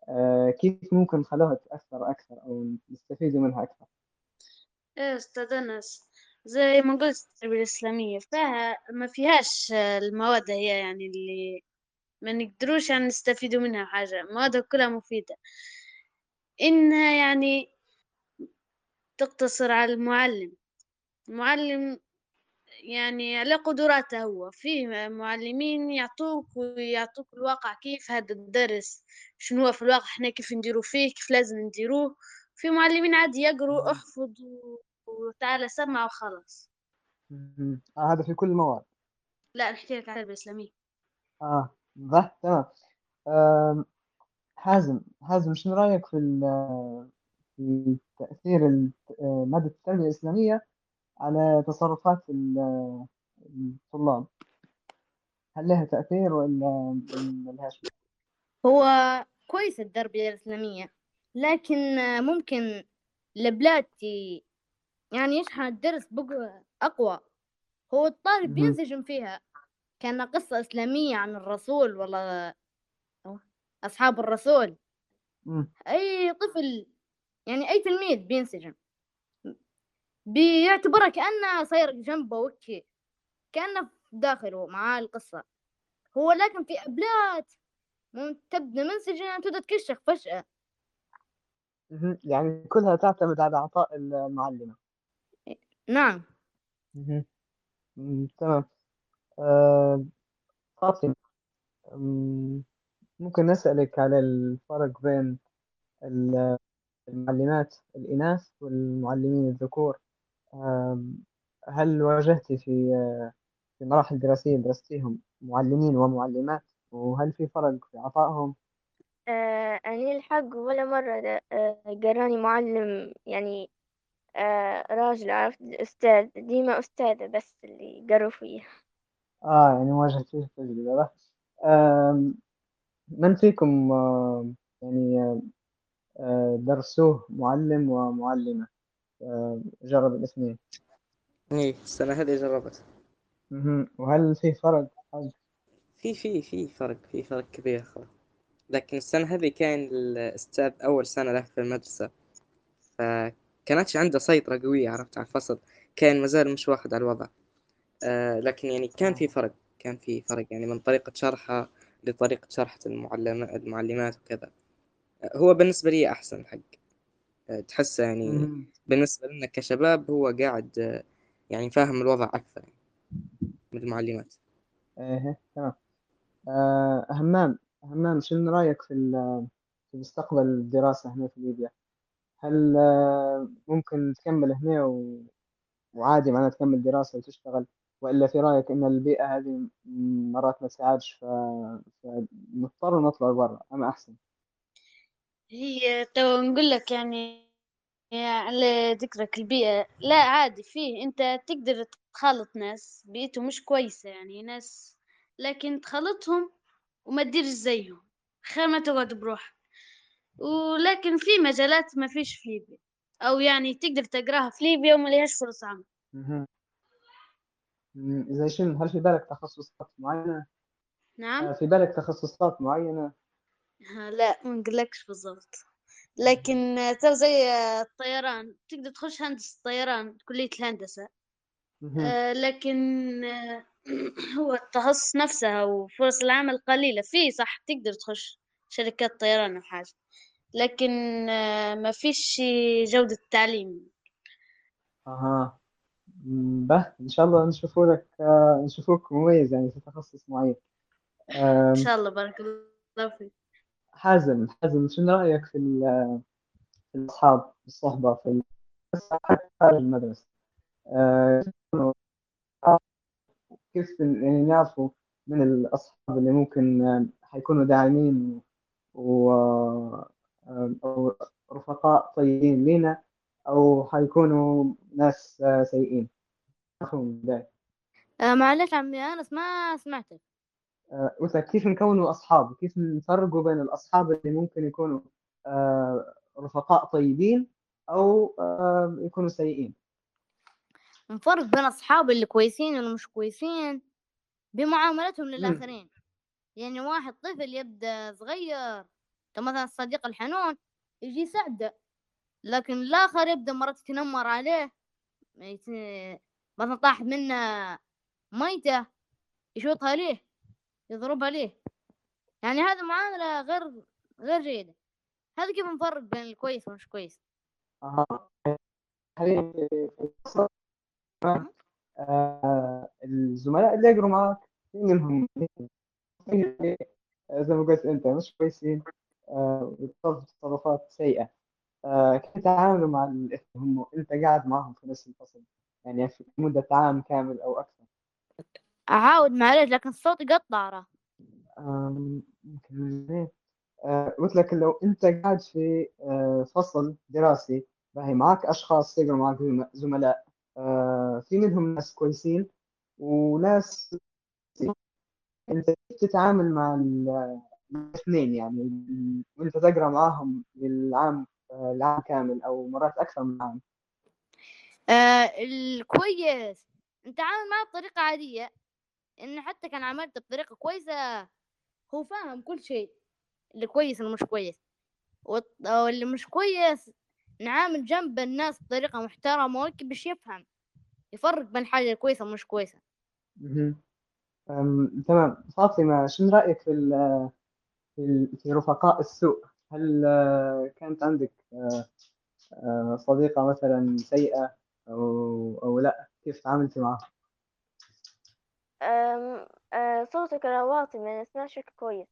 آه، كيف ممكن نخلوها تأثر أكثر أو نستفيد منها أكثر؟ إيه أستاذ انس زي ما قلت التربية الإسلامية فيها ما فيهاش آه، المواد هي يعني اللي ما نقدروش يعني نستفيدوا منها حاجة موادها كلها مفيدة. إنها يعني تقتصر على المعلم. المعلم يعني على قدراته هو في معلمين يعطوك ويعطوك الواقع كيف هذا الدرس شنو هو في الواقع إحنا كيف نديرو فيه كيف لازم نديروه في معلمين عادي يقروا احفظ وتعالى سمع وخلاص. آه هذا في كل المواد. لا نحكي لك عن التربية الإسلامية. آه ده تمام. آم، حازم حازم شنو رأيك في ال- في تأثير ال- آه، مادة التربية الإسلامية على تصرفات ال- الطلاب؟ هل لها تأثير ولا ما لهاش هو كويس التربية الإسلامية لكن آه، ممكن البلاد يعني يشرح الدرس بقى أقوى هو الطالب مهم. بينسجم فيها كأنها قصة إسلامية عن الرسول ولا أصحاب الرسول مم. أي طفل يعني أي تلميذ بينسجم بيعتبرها كأنه صاير جنبه وكي كأنه في داخله معاه القصة هو لكن في مم- تبدأ منسجم تبدأ تكشخ فجأة. يعني كلها تعتمد على عطاء المعلمة نعم. مم. تمام آه، فاطمة مم، ممكن نسألك على الفرق بين ال- المعلمات الإناث والمعلمين الذكور هل واجهتي في في مراحل دراسية درستيهم معلمين ومعلمات وهل في فرق في عطائهم؟ آه أنا الحق ولا مرة د- آه قراني معلم يعني راجل عرفت أستاذ ديما أستاذة بس اللي قروا فيه آه يعني ما واجهتيه في تجربة من فيكم آم، يعني آه، درسوه معلم ومعلمة؟ آه، جرب الاثنين. إيه السنة هذه جربت. مهم. وهل في فرق؟ في في في فرق في فرق كبير خلاص. لكن السنة هذه كان الأستاذ أول سنة له في المدرسة فكانتش عنده سيطرة قوية عرفت؟ على الفصل. كان مازال مش واخد على الوضع. آه لكن يعني كان في فرق كان في فرق يعني من طريقة شرحه لطريقة شرح المعلم المعلمات وكذا. آه، هو بالنسبة لي أحسن الحق آه، تحسه يعني. بالنسبة لنا كشباب هو قاعد آه، يعني فاهم الوضع أكثر يعني من المعلمات. إيه تمام. آه، همام همام شنو رأيك في ال- في مستقبل الدراسة هنا في ليبيا؟ هل آه، ممكن تكمل هنا و... وعادي معناها تكمل دراسة وتشتغل؟ وإلا في رأيك إن البيئة هذه مرات ما تساعدش ف... فنضطر نطلع برا أما أحسن؟ هي تو نقول لك يعني على ذكرك البيئة لا عادي فيه. أنت تقدر تخالط ناس بيئتهم مش كويسة يعني ناس لكن تخالطهم وما تديرش زيهم. خير ما تقعد بروحك. ولكن في مجالات ما فيش في ليبيا. أو يعني تقدر تقراها في ليبيا وما ليهاش فرص عمل. زي شنو هل في بالك تخصصات معينة؟ نعم. آه، في بالك تخصصات معينة؟ ها، لا ما نقولكش بالضبط. لكن تو زي الطيران. تقدر تخش هندسة طيران كلية الهندسة. آه، لكن آه، هو التخصص نفسها وفرص العمل قليلة. فيه صح تقدر تخش. شركات طيران أو حاجة لكن آه، ما فيش جودة تعليم أها. به إن شاء الله نشوفوا لك آه، نشوفوك مميز يعني في تخصص معين. إن شاء الله بارك الله فيك. حازم حازم شنو رأيك في في الأصحاب في الصحبة في خارج المدرسة؟ آه، كيف يعني نعرفوا من الأصحاب اللي ممكن حيكونوا داعمين و أو رفقاء طيبين لنا أو حيكونوا ناس سيئين. البداية آه معلش عمي أنس ما سمعتك. لك كيف نكونوا أصحاب؟ كيف نفرقوا بين الأصحاب اللي ممكن يكونوا آه، رفقاء طيبين أو آه، يكونوا سيئين؟ نفرق بين أصحاب اللي كويسين واللي مش كويسين بمعاملتهم مم. يعني واحد طفل يبدأ صغير مثلا الصديق الحنون يجي يساعده لكن الآخر يبدأ مرات يتنمر عليه مثلا طاح منه ميتة يشوطها ليه يضربها ليه. يعني هذا معاملة غير غير جيدة. هذا كيف نفرق بين الكويس والمش كويس؟ القصة. آه، الزملاء اللي يقروا معك منهم زي ما قلت أنت مش كويسين. آه، ويتصرفوا تصرفات سيئة. آه، كيف تتعاملوا مع هم أنت قاعد معهم في نفس الفصل يعني في مدة عام كامل أو أكثر. أعاود معلش لكن الصوت يقطع. آه، قلت لك لو أنت قاعد في آه، فصل دراسي فهي معك أشخاص يقروا معك زم- زملاء. آه، في منهم ناس كويسين وناس أنت كيف تتعامل مع ال- الاثنين يعني؟ وأنت تقرأ معاهم للعام العام كامل أو مرات أكثر من عام؟ آه الكويس. نتعامل معه بطريقة عادية. إن حتى كان عملت بطريقة كويسة هو فاهم كل شيء. اللي كويس واللي مش كويس. واللي مش كويس نعامل جنب الناس بطريقة محترمة باش يفهم. يفرق بين حاجة كويسة ومش كويسة. أم، تمام. فاطمة شنو رأيك في ال- في في رفقاء السوء؟ هل آه، كانت عندك آه، آه، صديقة مثلا سيئة أو أو لا؟ كيف تعاملتي معها؟ أم، أه، صوتك واطي ما نسمعش كويس.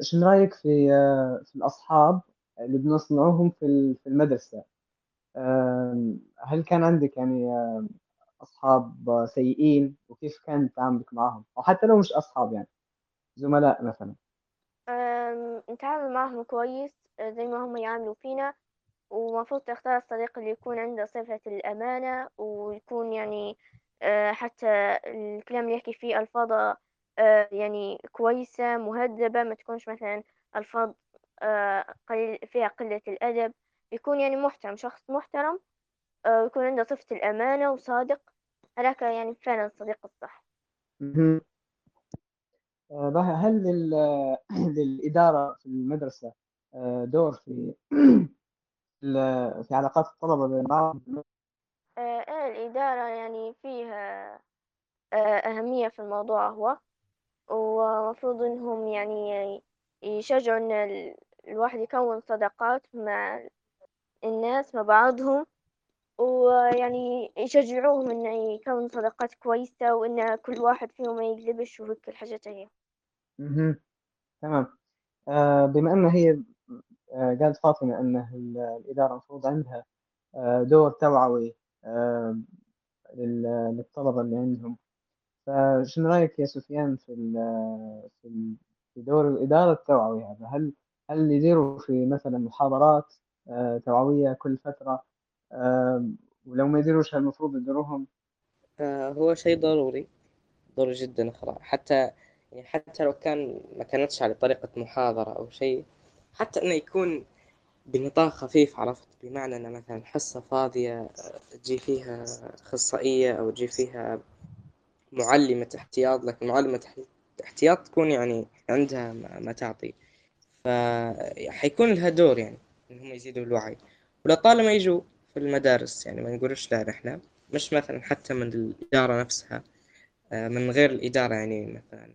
شنو رأيك في آه، في الأصحاب اللي بنصنعوهم في ال- في المدرسة؟ هل كان عندك يعني أصحاب سيئين وكيف كان تعاملك معهم؟ أو حتى لو مش أصحاب يعني زملاء مثلا. نتعامل معهم كويس زي ما هم يعاملوا فينا ومفروض تختار الصديق اللي يكون عنده صفة الأمانة ويكون يعني حتى الكلام اللي يحكي فيه ألفاظه يعني كويسة مهذبة ما تكونش مثلا ألفاظ قليل فيها قلة الأدب. يكون يعني محترم شخص محترم ويكون عنده صفة الأمانة وصادق. هذاك يعني فعلا الصديق الصح. آه، هل لل- للإدارة في المدرسة آه، دور في في علاقات الطلبة بين بعض؟ آه، آه، الإدارة يعني فيها آه، أهمية في الموضوع هو. ومفروض إنهم يعني يشجعوا إن ال- الواحد يكون صداقات مع الناس مع بعضهم. ويعني يشجعوهم إنه يكون صداقات كويسة وإن كل واحد فيهم ما وهيك الحاجات هي مهم. تمام. آه، بما أن هي آه، قالت فاطمة أن ال- الإدارة المفروض عندها آه، دور توعوي آه، لل- للطلبة اللي عندهم. فشنو رأيك يا سفيان في ال- في في دور الإدارة التوعوي هذا؟ هل هل يديروا في مثلا محاضرات آه، توعوية كل فترة؟ آه، ولو ما يديروش المفروض يديروهم. آه، هو شيء ضروري ضروري جدا أخرى. حتى يعني حتى لو كان ما كانتش على طريقة محاضرة أو شيء حتى إنه يكون بنطاق خفيف عرفت؟ بمعنى إنه مثلا حصة فاضية آه، تجي فيها أخصائية أو تجي فيها معلمة احتياط لكن معلمة احتياط تكون يعني عندها ما ما تعطي. فحيكون لها دور يعني إنهم يزيدوا الوعي. ولطالما يجوا في المدارس يعني ما نقولش لا نحن مش مثلا حتى من الإدارة نفسها آه، من غير الإدارة يعني مثلا.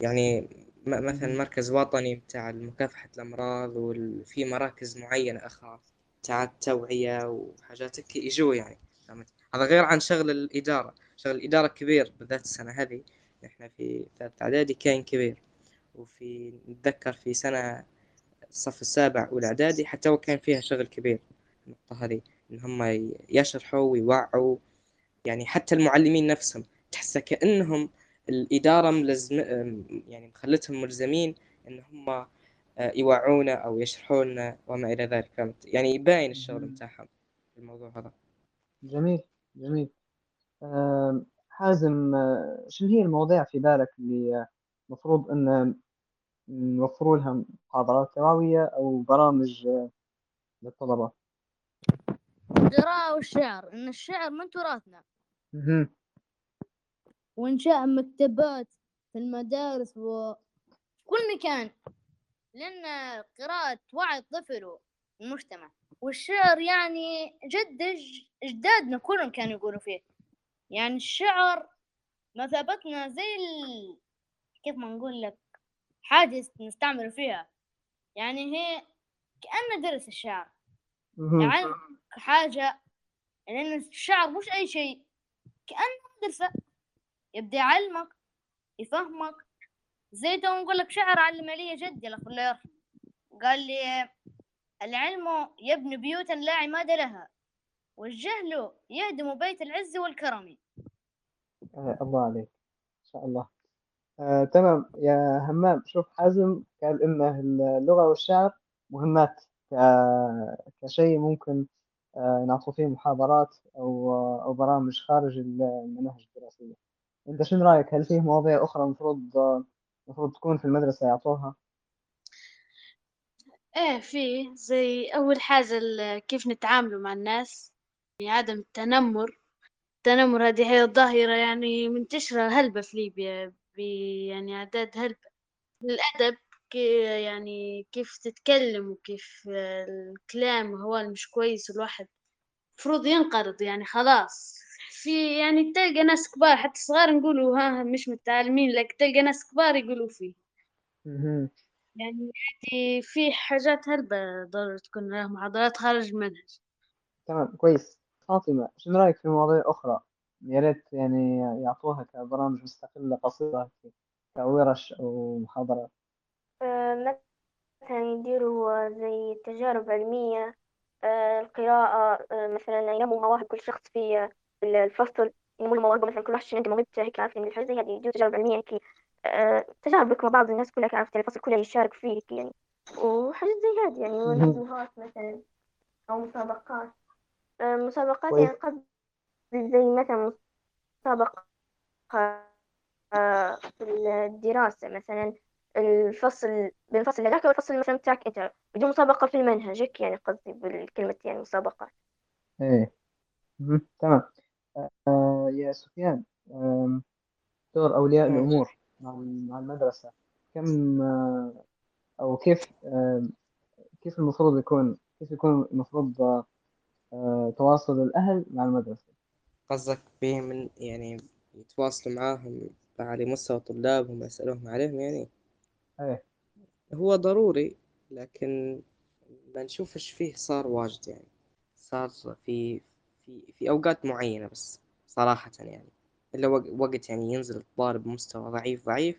يعني مثلا مركز وطني بتاع مكافحة الأمراض وفي مراكز معينة أخرى بتاع التوعية وحاجات يجوا يعني. هذا غير عن شغل الإدارة. شغل الإدارة كبير بالذات السنة هذه. إحنا في ثالثة إعدادي كان كبير. وفي نتذكر في سنة الصف السابع والإعدادي حتى هو كان فيها شغل كبير النقطة هذه. إن هم يشرحوا ويوعوا. يعني حتى المعلمين نفسهم تحس كأنهم الإدارة ملزم يعني مخلتهم ملزمين إن هم آه، يوعونا أو يشرحوا لنا وما إلى ذلك. فهمت؟ يعني يباين الشغل بتاعهم في الموضوع هذا. جميل جميل. حازم آه، شنو هي المواضيع في بالك اللي المفروض أن نوفروا لها محاضرات توعوية أو برامج للطلبة؟ القراءة والشعر إن الشعر من تراثنا. وإنشاء مكتبات في المدارس وكل مكان لأن القراءة توعي الطفل والمجتمع. والشعر يعني جد أج- أجدادنا كلهم كانوا يقولوا فيه. يعني الشعر مثابتنا زي ال... كيف ما نقول لك حاجة نستعمل فيها. يعني هي كأنه درس الشعر. يعني حاجة لأن الشعر مش أي شيء. كأنه مدرسة. يبدأ يعلمك يفهمك. زي تو نقول لك شعر علم لي جدي الله يرحمه قال لي العلم يبني بيوتا لا عماد لها والجهل يهدم بيت العز والكرم. آه الله عليك. ما شاء الله. آه تمام. يا همام شوف حازم قال إن اللغة والشعر مهمات. كشيء ممكن آه نعطوا فيه محاضرات أو أو برامج خارج المناهج الدراسية. أنت شنو رأيك؟ هل فيه مواضيع أخرى المفروض المفروض تكون في المدرسة يعطوها؟ إيه في زي أول حاجة ال- كيف نتعاملوا مع الناس. يعني عدم التنمر. التنمر هذه هي ظاهرة يعني منتشرة هلبة في ليبيا يعني أعداد هلبة. الأدب كي يعني كيف تتكلم وكيف الكلام هو مش كويس الواحد المفروض ينقرض يعني خلاص. في يعني تلقى ناس كبار حتى صغار نقولوا ها مش متعلمين لكن تلقى ناس كبار يقولوا فيه. يعني في حاجات هلبة ضروري تكون لها محاضرات خارج المنهج. تمام كويس. فاطمة شنو رأيك في مواضيع أخرى؟ يا ريت يعني يعطوها كبرامج مستقلة قصيرة كورش أو محاضرات آه، مثلا يديروا زي تجارب علمية آه، القراءة آه، مثلا ينموا مواهب كل شخص في الفصل ينموا مواهبه مثلا كل واحد عنده موهبته هيك عارفين الحاجة زي هذه يديروا تجارب علمية هيك آه، تجاربك مع بعض الناس كلها عرفت الفصل كله يشارك فيه هيك يعني وحاجات زي هذه يعني. ونظمات مثلا أو مسابقات آه، مسابقات. يعني قبل زي مثلا مسابقة آه، في الدراسة مثلا الفصل بين الفصل هذاك والفصل مثلا بتاعك أنت. بدون مسابقة في المنهج هيك يعني قصدي بالكلمة يعني مسابقات إيه. مهم. تمام. آه يا سفيان آم، دور أولياء مم. الأمور مع مع المدرسة. كم آه، أو كيف آم، كيف المفروض يكون كيف يكون المفروض آه، آه، تواصل الأهل مع المدرسة؟ قصدك بهم من يعني يتواصلوا معاهم على مستوى طلابهم يسألوهم عليهم يعني؟ إيه. هو ضروري لكن ما نشوفش فيه صار واجد يعني. صار في في في أوقات معينة بس صراحة يعني. إلا وق- وقت يعني ينزل الطالب بمستوى ضعيف ضعيف.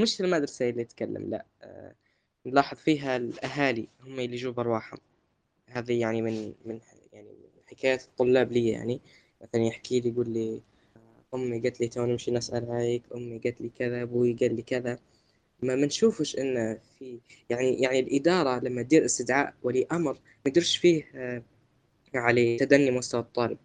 مش المدرسة اللي تتكلم لا. آه، نلاحظ فيها الأهالي هم اللي يجوا برواحهم هذه يعني من من يعني من حكايات الطلاب لي يعني. مثلا يحكي لي يقول لي آه، أمي قالت لي توني نمشي نسأل عليك أمي قالت لي كذا أبوي قال لي كذا. ما منشوفش إن في يعني يعني الإدارة لما تدير استدعاء ولي أمر ما يديرش فيه آه، على تدني مستوى الطالب.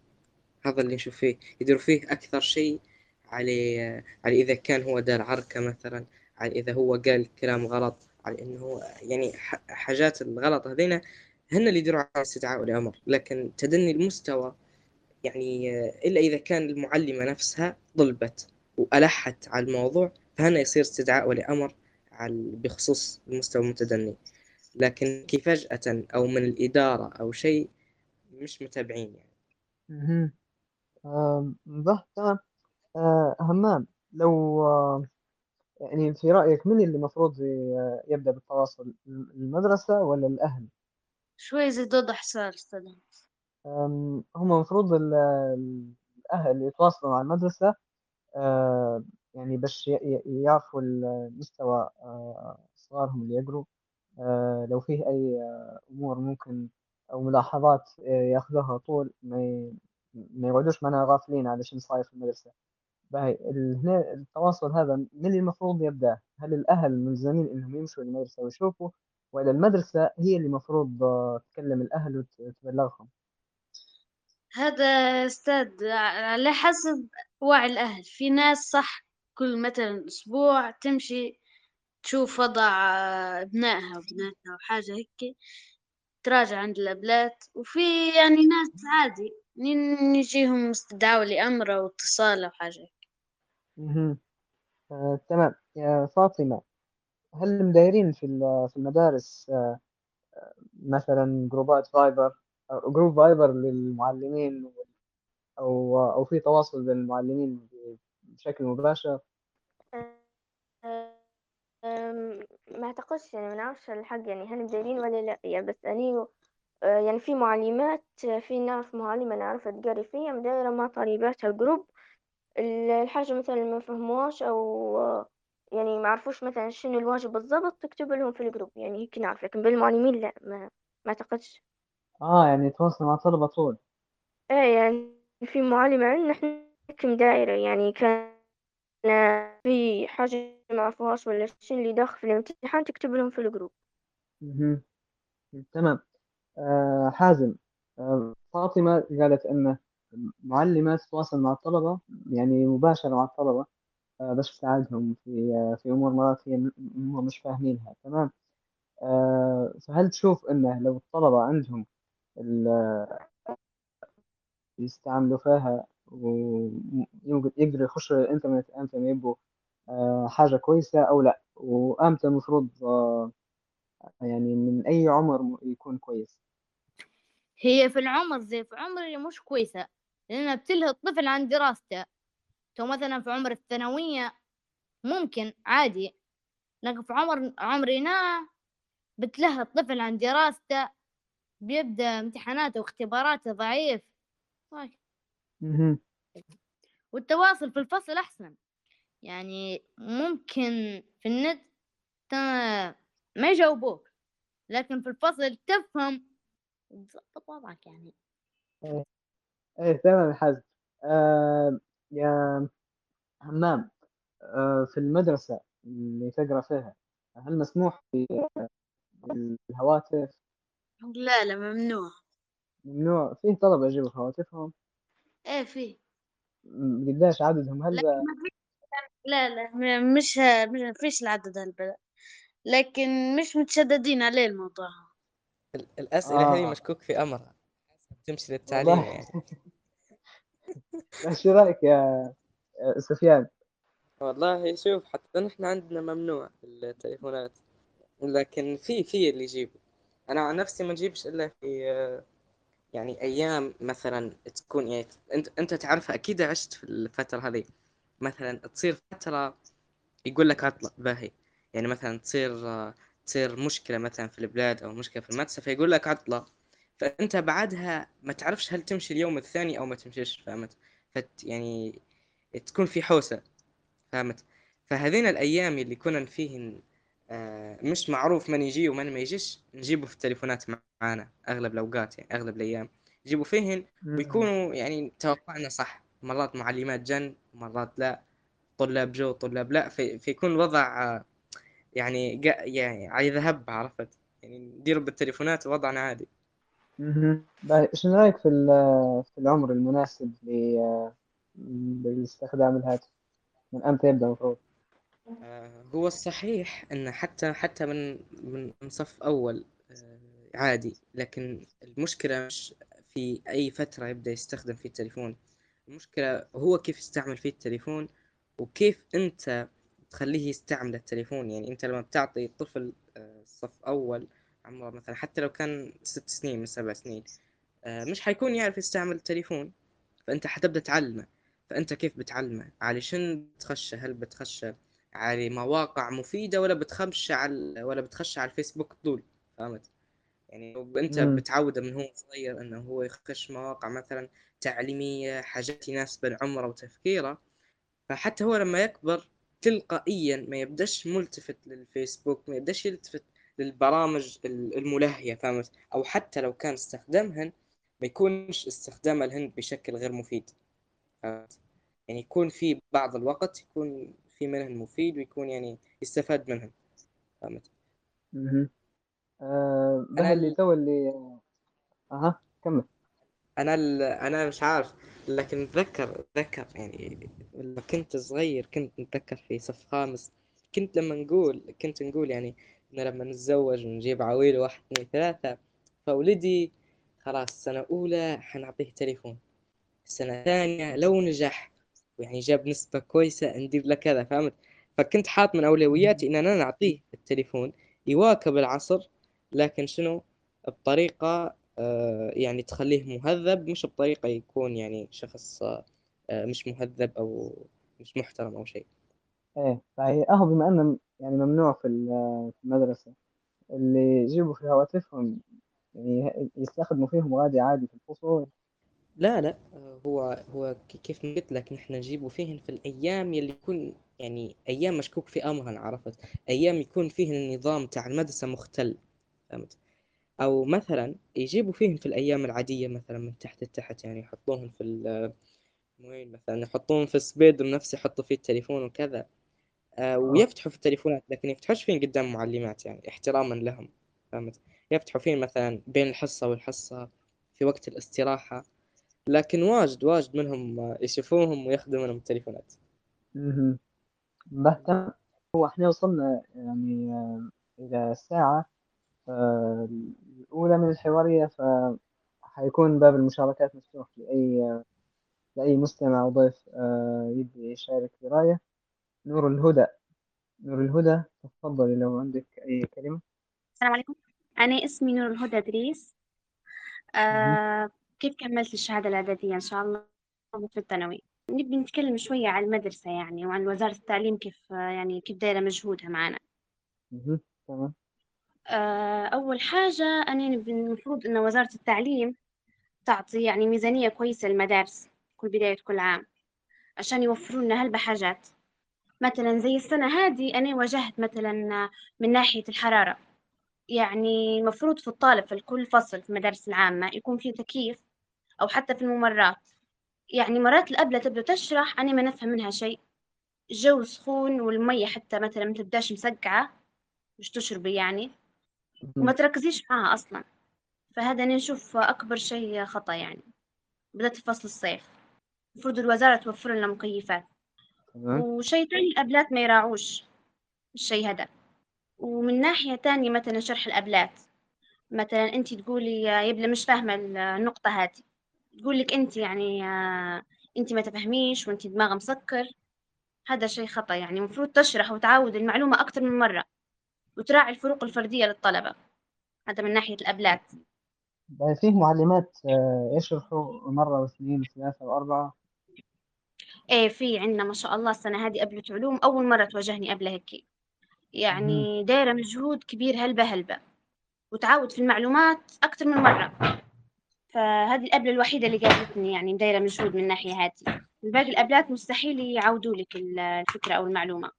هذا اللي نشوف فيه. يديروا فيه أكثر شيء على آه، على إذا كان هو دار عركة مثلا على إذا هو قال كلام غلط على هو يعني حاجات الغلط هذينا هن اللي يديروا على استدعاء ولي أمر لكن تدني المستوى يعني آه، إلا إذا كان المعلمة نفسها ضلبت وألحت على الموضوع فهنا يصير استدعاء ولي على بخصوص المستوى المتدني لكن كي فجأة أو من الإدارة أو شيء مش متابعين يعني. آم، ده تمام آه، همام لو آه، يعني في رأيك من اللي المفروض يبدأ بالتواصل المدرسة ولا الأهل؟ شوي زيد وضح صار أستاذ أم، هم المفروض ال- ال- الأهل يتواصلوا مع المدرسة آه، يعني باش يعرفوا المستوى آه، صغارهم اللي يقروا. آه، لو فيه أي آه، أمور ممكن أو ملاحظات ياخذوها طول ما ما يقعدوش معنا غافلين على شنو صاير في المدرسة. باهي هنا التواصل هذا من اللي المفروض يبدأ؟ هل الأهل ملزمين إنهم يمشوا للمدرسة ويشوفوا ولا المدرسة هي اللي المفروض تكلم الأهل وتبلغهم؟ هذا أستاذ على حسب وعي الأهل. في ناس صح كل مثلا أسبوع تمشي تشوف وضع أبنائها وبناتها وحاجة هيك تراجع عند الأبلات. وفي يعني ناس عادي يجيهم استدعاء لأمر أو اتصال أو حاجة هيك. آه، تمام. يا فاطمة هل مدايرين في في المدارس آه، مثلا جروبات فايبر group Viber للمعلمين أو أو في تواصل بين المعلمين بشكل مباشر. ما أعتقدش يعني ما نعرفش الحق يعني هل مديرين ولا لأ؟ يعني بس اني يعني في معلمات في نعرف معلمة نعرفها تقري فيها مدايرة مع طالباتها ال group ال- الحاجة مثلا ما فهموهاش أو يعني ما عرفوش مثلا شنو الواجب بالضبط تكتب لهم في ال group يعني هيك نعرف لكن بالمعلمين لأ ما ما أعتقدش. آه يعني يتواصل مع الطلبة طول. إيه يعني في معلمة عندنا إحنا نحكم دائرة يعني كان في حاجة ما عرفوهاش ولا شي اللي داخل في الامتحان تكتب لهم في الجروب. تمام. آه حازم آه فاطمة قالت أن معلمة تتواصل مع الطلبة يعني مباشرة مع الطلبة آه بس تساعدهم في آه في أمور مرات هي هم مش فاهمينها. تمام. آه فهل تشوف أنه لو الطلبة عندهم ال- يستعملوا فيها ويقدروا يخشوا الإنترنت أمتى ما يبوا آه حاجة كويسة أو لا. وأمتى المفروض آه يعني من أي عمر يكون كويس؟ هي في العمر زي في عمري مش كويسة لأنها بتلهي الطفل عن دراسته. تو مثلا في عمر الثانوية ممكن عادي لكن في عمر عمرنا بتلهي الطفل عن دراسته بيبدأ امتحاناته واختباراته ضعيف. طيب. مهم. والتواصل في الفصل أحسن. يعني ممكن في النت تا- ما يجاوبوك لكن في الفصل تفهم. وتظبط وضعك يعني. إيه. تمام يا حازم. آه يا همام آه في المدرسة اللي تقرأ فيها هل مسموح بالهواتف لا لا ممنوع. ممنوع. فيه طلبة يجيبوا هواتفهم؟ إيه في قديش عددهم هل لكن ما في لا لا م- مش مش فيش العدد هالبلد لكن مش متشددين عليه الموضوع. ال- الأسئلة هذه آه. مشكوك في أمرها تمشي للتعليم والله. يعني. إيش رأيك يا يا سفيان؟ والله شوف حتى نحن عندنا ممنوع التليفونات. لكن في في اللي يجيبوا أنا عن نفسي ما نجيبش إلا في آه، يعني أيام مثلا تكون يعني أنت أنت تعرفها أكيد عشت في الفترة هذه. مثلا تصير فترة يقول لك عطلة باهي. يعني مثلا تصير تصير مشكلة مثلا في البلاد أو مشكلة في المدرسة فيقول لك عطلة. فأنت بعدها ما تعرفش هل تمشي اليوم الثاني أو ما تمشيش فهمت؟ فت يعني تكون في حوسة فهمت؟ فهذين الأيام اللي كنا فيهن مش معروف من يجي ومن ما يجيش نجيبه في التليفونات معانا أغلب الأوقات يعني أغلب الأيام. نجيبوا فيهن. ويكونوا يعني توقعنا صح. مرات معلمات جن مرات لا. طلاب جو طلاب لا. في فيكون الوضع آه، يعني يعني على ذهب عرفت؟ يعني ندير بالتليفونات وضعنا عادي. مهم. باهي، إيش رأيك في في العمر المناسب لاستخدام الهاتف؟ من أمتى يبدأ المفروض؟ آه، هو الصحيح إن حتى حتى من من من صف أول آه، عادي لكن المشكلة مش في أي فترة يبدأ يستخدم فيه التليفون. المشكلة هو كيف يستعمل فيه التليفون وكيف أنت تخليه يستعمل التليفون. يعني أنت لما بتعطي طفل آه، صف أول عمره مثلا حتى لو كان ست سنين من سبع سنين مش حيكون يعرف يستعمل التليفون فأنت حتبدأ تعلمه. فأنت كيف بتعلمه؟ علشان بتخش هل بتخش على مواقع مفيدة ولا بتخش على ولا بتخش على الفيسبوك طول فهمت؟ يعني انت. بتعوده من هو صغير إنه هو يخش مواقع مثلا تعليمية حاجات تناسب عمره وتفكيره. فحتى هو لما يكبر تلقائيا ما يبدأش ملتفت للفيسبوك ما يبدأش يلتفت للبرامج الملهية فهمت؟ أو حتى لو كان استخدامهن ما يكونش استخدامها لهن بشكل غير مفيد فهمت؟ يعني يكون في بعض الوقت يكون في منهن مفيد ويكون يعني يستفاد منهن فهمت؟ أنا به اللي ال... تو اللي أها كمل. أنا ال... أنا مش عارف لكن أتذكر أتذكر يعني لما كنت صغير كنت نتذكر في صف خامس كنت لما نقول كنت نقول يعني إن لما نتزوج ونجيب عويل واحد اثنين ثلاثة فولدي خلاص سنة أولى حنعطيه تليفون. السنة الثانية لو نجح ويعني جاب نسبة كويسة ندير له كذا فهمت؟ فكنت حاط من أولوياتي إن أنا نعطيه التليفون يواكب العصر لكن شنو؟ بطريقة آه، يعني تخليه مهذب مش بطريقة يكون يعني شخص آه، مش مهذب أو مش محترم أو شيء. إيه فهي أهو بما أنه يعني ممنوع في ال- في المدرسة اللي يجيبوا في هواتفهم يعني يستخدموا فيهم غادي عادي في الفصول. لا لا هو هو كيف ما قلت لك نحن نجيبه فيهن في الأيام يلي يكون يعني أيام مشكوك في أمرهن عرفت؟ أيام يكون فيه النظام تاع المدرسة مختل فهمت؟ أو مثلا يجيبوا فيهم في الأيام العادية مثلا من تحت لتحت يعني يحطوهم في وين؟ مثلا يحطوهم في السبيد نفسه يحطوا فيه التليفون وكذا. آه ويفتحوا في التليفونات لكن يفتحوش فين قدام معلمات يعني احتراما لهم فهمت؟ يفتحوا فين مثلا بين الحصة والحصة في وقت الاستراحة. لكن واجد واجد منهم يشوفوهم وياخذوا منهم التليفونات. بهتم هو إحنا وصلنا يعني آه، إلى الساعة آه، الأولى من الحوارية فحيكون باب المشاركات مفتوح لأي لأي مستمع أو ضيف آه، يبي يشارك برأيه. نور الهدى. نور الهدى تفضلي لو عندك أي كلمة. السلام عليكم. أنا اسمي نور الهدى إدريس. آه كيف كملت الشهادة الإعدادية إن شاء الله في الثانوي؟ نبي نتكلم شوية عن المدرسة يعني وعن وزارة التعليم كيف يعني كيف دايرة مجهودها معنا. تمام. آه أول حاجة أنا نبي المفروض إن وزارة التعليم تعطي يعني ميزانية كويسة للمدارس كل بداية كل عام عشان يوفروا لنا هلبة حاجات مثلا زي السنة هذه أنا واجهت مثلا من ناحية الحرارة يعني المفروض في الطالب في كل فصل في المدارس العامة يكون في تكييف أو حتى في الممرات. يعني مرات الأبلة تبدأ تشرح أنا ما نفهم منها شيء. الجو سخون والمية حتى مثلا ما تبدأش مسقعة مش تشربي يعني. وما. تركزيش معاها أصلا. فهذا أنا نشوف أكبر شيء خطأ يعني. بدأت في فصل الصيف. المفروض الوزارة توفر لنا مكيفات. وشيء تاني الأبلات ما يراعوش الشيء هذا. ومن ناحية تانية مثلا شرح الأبلات. مثلا أنت تقولي يا يبلة مش فاهمة النقطة هذه. تقول لك أنت يعني آه، أنت ما تفهميش وأنت دماغ مسكر. هذا شيء خطأ يعني المفروض تشرح وتعاود المعلومة أكثر من مرة وتراعي الفروق الفردية للطلبة. هذا من ناحية الأبلات. بعد فيه معلمات آه، يشرحوا مرة واثنين وثلاثة وأربعة؟ إيه في عندنا ما شاء الله السنة هذه أبلة علوم أول مرة تواجهني قبل هيك. يعني دايرة مجهود كبير هلبة هلبة. وتعود في المعلومات أكثر من مرة. فهذه الأبلة الوحيدة اللي قابلتني يعني دايرة مجهود من الناحية هذه باقي الأبلات مستحيل يعودوا لك ال- الفكرة أو المعلومة.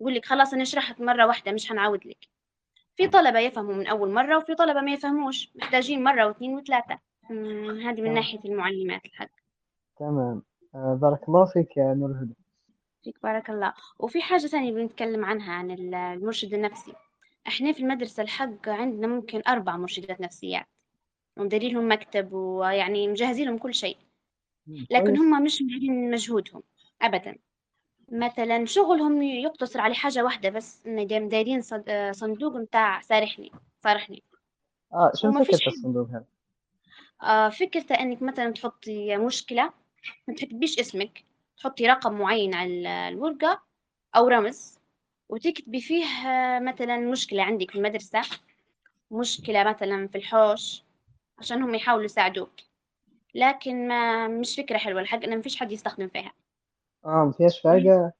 يقول لك خلاص أنا شرحت مرة واحدة مش هنعاود لك. في طلبة يفهموا من أول مرة وفي طلبة ما يفهموش. محتاجين مرة واثنين وثلاثة. هذه من ناحية المعلمات الحق. تمام. آه، بارك الله فيك يا نور الهدى. فيك بارك الله. وفي حاجة ثانية بنتكلم عنها عن ال- المرشد النفسي. إحنا في المدرسة الحق عندنا ممكن أربع مرشدات نفسيات ومديرين لهم مكتب ويعني مجهزين لهم كل شيء. لكن هم مش مديرين مجهودهم أبدا. مثلا شغلهم يقتصر على حاجة واحدة بس دايم دايرين صد- آه، صندوق متاع سارحني صارحني. آه شنو حد الصندوق هذا؟ آه، فكرته إنك مثلا تحطي مشكلة ما تكتبيش اسمك تحطي رقم معين على ال- الورقة أو رمز وتكتبي فيه آه، مثلا مشكلة عندك في المدرسة مشكلة مثلا في الحوش عشان هم يحاولوا يساعدوك. لكن ما مش فكرة حلوة الحق إن ما فيش حد يستخدم فيها. آه ما فيهاش فايدة؟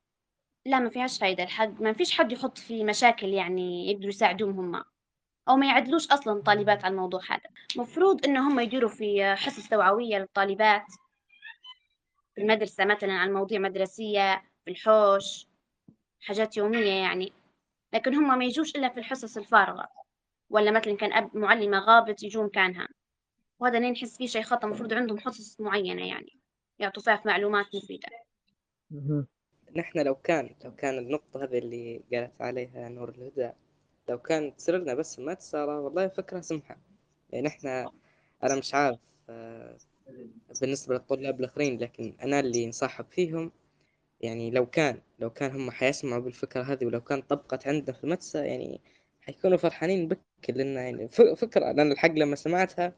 لا ما فيهاش فايدة الحق ما فيش حد يحط في مشاكل يعني يقدروا يساعدوهم هم. أو ما يعدلوش أصلا الطالبات على الموضوع هذا. مفروض إن هم يديروا في حصص توعوية للطالبات. في المدرسة مثلا عن مواضيع مدرسية في الحوش حاجات يومية يعني. لكن هم ما يجوش إلا في الحصص الفارغة. ولا مثلا كان أب معلمة غابت يجوا مكانها. وهذا اللي نحس فيه شيء خطأ المفروض عندهم حصص معينة يعني يعطوا فيها معلومات مفيدة. نحن لو كان لو كان النقطة هذه اللي قالت عليها نور الهدى لو كانت تصير لنا بس ما تسارى والله فكرة سمحة يعني إحنا أنا مش عارف آه، بالنسبة للطلاب الآخرين لكن أنا اللي انصاحب فيهم يعني لو كان لو كان هم حيسمعوا بالفكرة هذه ولو كان طبقت عندنا في المدرسة يعني حيكونوا فرحانين بك لأن يعني ف- فكرة لأن الحق لما سمعتها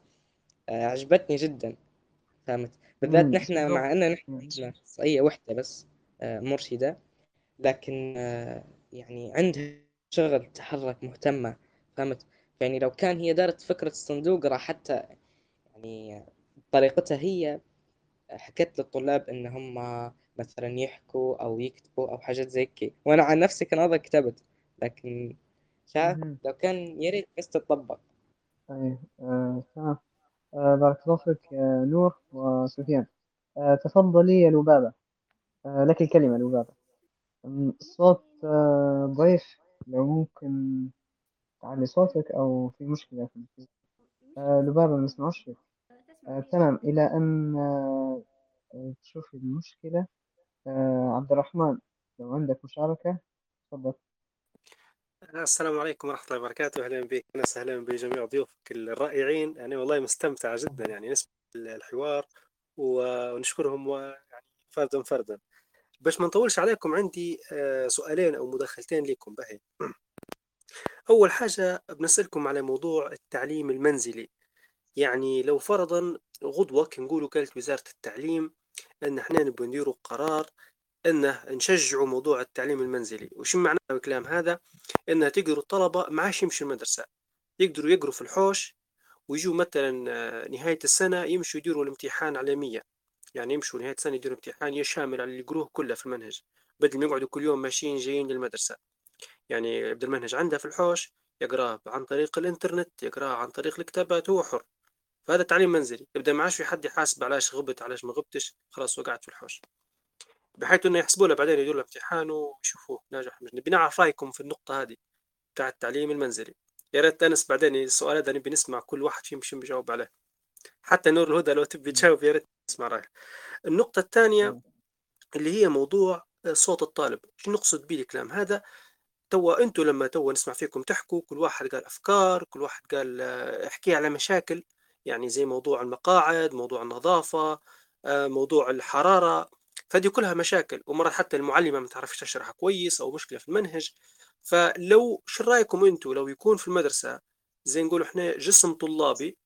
آه، عجبتني جدا فهمت بالذات. نحن مع أن نحن مم. عندنا أخصائية واحدة بس آه، مرشدة لكن آه، يعني عندها شغل تحرك مهتمة فهمت يعني لو كان هي دارت فكرة الصندوق راح حتى يعني بطريقتها هي حكيت للطلاب إن هم مثلا يحكوا أو يكتبوا أو حاجات زي كي وأنا عن نفسي كان هذا كتبت لكن مهم. لو كان يا ريت بس تطبق آه، تمام آه، بارك الله فيك نور وسفيان. آه، تفضلي يا لبابة. آه، لك الكلمة لبابة. الصوت آه، ضعيف. لو ممكن تعلي صوتك أو في مشكلة في. آه لبابة ما نسمعوش آه تمام. إلى أن آه تشوف المشكلة. آه عبد الرحمن لو عندك مشاركة تفضل. السلام عليكم ورحمة الله وبركاته. أهلا بك. وسهلا بجميع ضيوفك الرائعين. يعني والله مستمتع جدا يعني نسمع الحوار ونشكرهم يعني فردا فردا. باش ما نطولش عليكم عندي آه، سؤالين أو مداخلتين لكم بهي أول حاجة بنسألكم على موضوع التعليم المنزلي. يعني لو فرضا غدوة كنقولوا كانت وزارة التعليم أن إحنا نبغى نديروا قرار إنه نشجعوا موضوع التعليم المنزلي. وش معنى الكلام هذا؟ إنه تقدروا الطلبة ما عادش يمشوا المدرسة. يقدروا يقروا في الحوش ويجوا مثلا آه، نهاية السنة يمشوا يديروا الامتحان على 100 يعني يمشوا نهاية السنة يديروا امتحان يشامل على اللي يقروه كله في المنهج. بدل ما يقعدوا كل يوم ماشيين جايين للمدرسة. يعني يبدا المنهج عنده في الحوش يقراه عن طريق الإنترنت يقراه عن طريق الكتابات هو حر. فهذا تعليم منزلي. يبدأ ما عادش في حد يحاسب علاش غبت علاش ما غبتش خلاص وقعت في الحوش. بحيث إنه يحسبوا له بعدين يديروا له امتحان ويشوفوه. ناجح مش نبي نعرف رأيكم في النقطة هذه بتاع التعليم المنزلي. يا ريت أنس بعدين السؤال هذا نبي نسمع كل واحد فيهم شو بيجاوب عليه. حتى نور الهدى لو تبي تجاوب يا ريت نسمع رايك النقطة الثانية اللي هي موضوع صوت الطالب. شو نقصد به الكلام؟ هذا توا أنتم لما توا نسمع فيكم تحكوا كل واحد قال أفكار كل واحد قال احكي على مشاكل. يعني زي موضوع المقاعد موضوع النظافة آه، موضوع الحرارة. فدي كلها مشاكل ومرات حتى المعلمة ما تعرفش تشرح كويس أو مشكلة في المنهج. فلو شو رأيكم أنتم لو يكون في المدرسة زي نقول إحنا جسم طلابي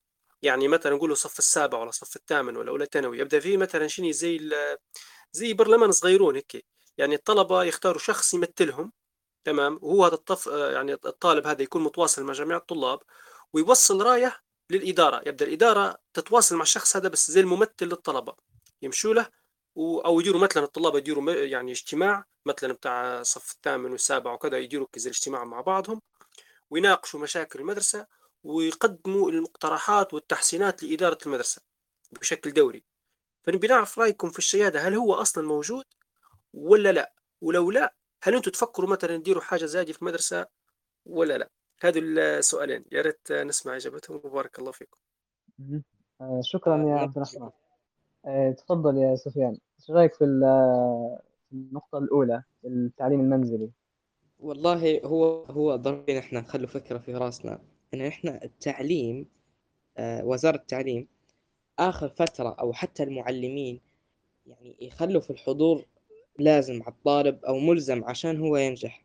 يعني مثلا نقولوا صف السابع ولا صف الثامن ولا أولى ثانوي يبدا فيه مثلا شنو زي زي برلمان صغيرون هيك يعني الطلبة يختاروا شخص يمثلهم تمام؟ وهو هذا الطف يعني الطالب هذا يكون متواصل مع جميع الطلاب ويوصل راية للإدارة يبدأ الإدارة تتواصل مع الشخص هذا بس زي الممثل للطلبة يمشوا له أو يديروا مثلا الطلاب يديروا يعني اجتماع مثلا بتاع صف الثامن والسابع وكذا يديروا كذا الاجتماع مع بعضهم ويناقشوا مشاكل المدرسة ويقدموا المقترحات والتحسينات لإدارة المدرسة بشكل دوري. فنبي نعرف رأيكم في الشيء هذا هل هو أصلا موجود ولا لا؟ ولو لا هل أنتم تفكروا مثلا تديروا حاجة زي في المدرسة ولا لا؟ هذه السؤالين. يا ريت نسمع إجابتهم وبارك الله فيكم. آه، شكرا يا عبد الرحمن. آه، تفضل يا سفيان. إيش رأيك في النقطة الأولى التعليم المنزلي؟ والله هو هو ضروري نحن نخلو فكرة في رأسنا. إن إحنا التعليم آه، وزارة التعليم آخر فترة أو حتى المعلمين يعني يخلوا في الحضور لازم على الطالب أو ملزم عشان هو ينجح.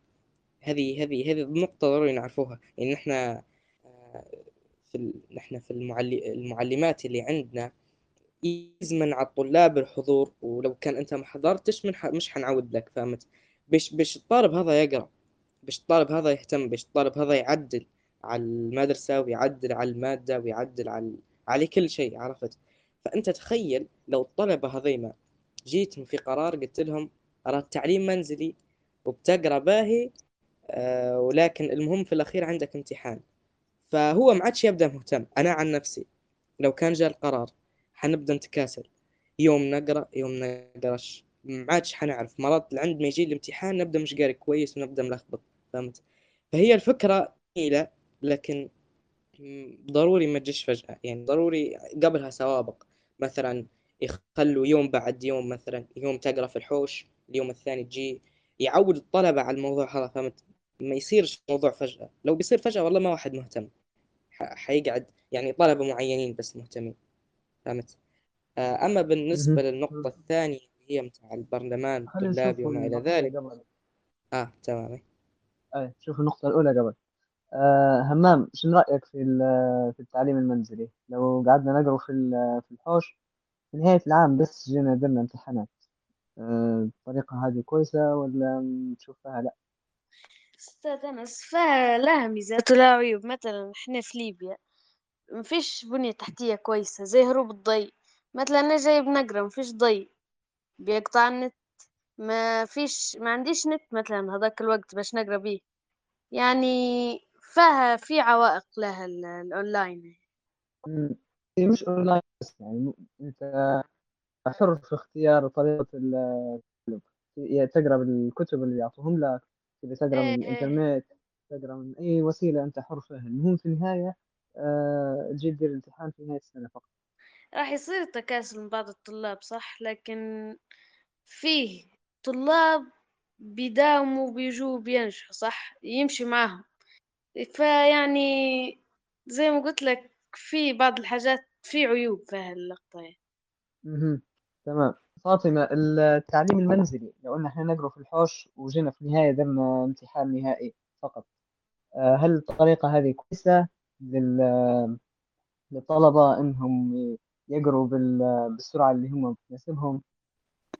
هذه هذه هذه النقطة ضروري نعرفوها. يعني نحن آه، في نحن في المعلمات اللي عندنا يزمن على الطلاب الحضور ولو كان أنت ما حضرتش من ح... مش حنعود لك فهمت؟ بش بش الطالب هذا يقرأ بش الطالب هذا يهتم بش الطالب هذا يعدل على المدرسة ويعدل على المادة ويعدل على على كل شيء عرفت؟ فأنت تخيل لو الطلبة هذيما جيتهم في قرار قلت لهم أرى التعليم منزلي وبتقرأ باهي آه ولكن المهم في الأخير عندك امتحان. فهو ما عادش يبدأ مهتم. أنا عن نفسي لو كان جاء القرار حنبدأ نتكاسل. يوم نقرأ يوم نقرأش. ما عادش حنعرف. مرات عند ما يجي الامتحان نبدأ مش قاري كويس ونبدأ ملخبط. فهمت؟ فهي الفكرة جميلة لكن ضروري ما تجيش فجأة. يعني ضروري قبلها سوابق. مثلا يخلوا يوم بعد يوم مثلا يوم تقرأ في الحوش اليوم الثاني تجي. يعود الطلبة على الموضوع هذا فهمت؟ ما يصيرش الموضوع فجأة. لو بيصير فجأة والله ما واحد مهتم. حيقعد يعني طلبة معينين بس مهتمين. فهمت؟ آه، أما بالنسبة للنقطة الثانية هي متاع البرلمان الطلابي وما إلى ذلك. قبل. آه تمام. أي شوف النقطة الأولى قبل. آه همام شنو رأيك في في التعليم المنزلي؟ لو قعدنا نقرأ في في الحوش في نهاية العام بس جينا درنا امتحانات. آه الطريقة هذه كويسة ولا تشوفها لا؟ أستاذ أنس فلها ميزات ولها عيوب مثلا إحنا في ليبيا. مفيش بنية تحتية كويسة زي هروب الضي مثلا أنا جاي بنقرا مفيش ضي بيقطع النت. ما فيش ما عنديش نت مثلا هذاك الوقت باش نقرأ بيه. يعني فيها في عوائق لها الأونلاين. هي مش أونلاين بس يعني أنت حر في اختيار طريقة تقرأ بالكتب اللي يعطوهم لك تقرأ من إيه، إيه. الإنترنت تقرأ من أي وسيلة أنت حر فيها. المهم في النهاية آه، تدير الامتحان في نهاية السنة فقط. راح يصير تكاسل من بعض الطلاب صح؟ لكن فيه طلاب بيداوموا بيجوا بينجحوا صح؟ يمشي معاهم. فيعني زي ما قلت لك في بعض الحاجات في عيوب في هاللقطة يعني. تمام. فاطمة التعليم المنزلي لو قلنا إحنا نقرأ في الحوش وجينا في النهاية درنا امتحان نهائي فقط آه، هل الطريقة هذه كويسة؟ لل- للطلبة إنهم يقروا بال- بالسرعة اللي هم تناسبهم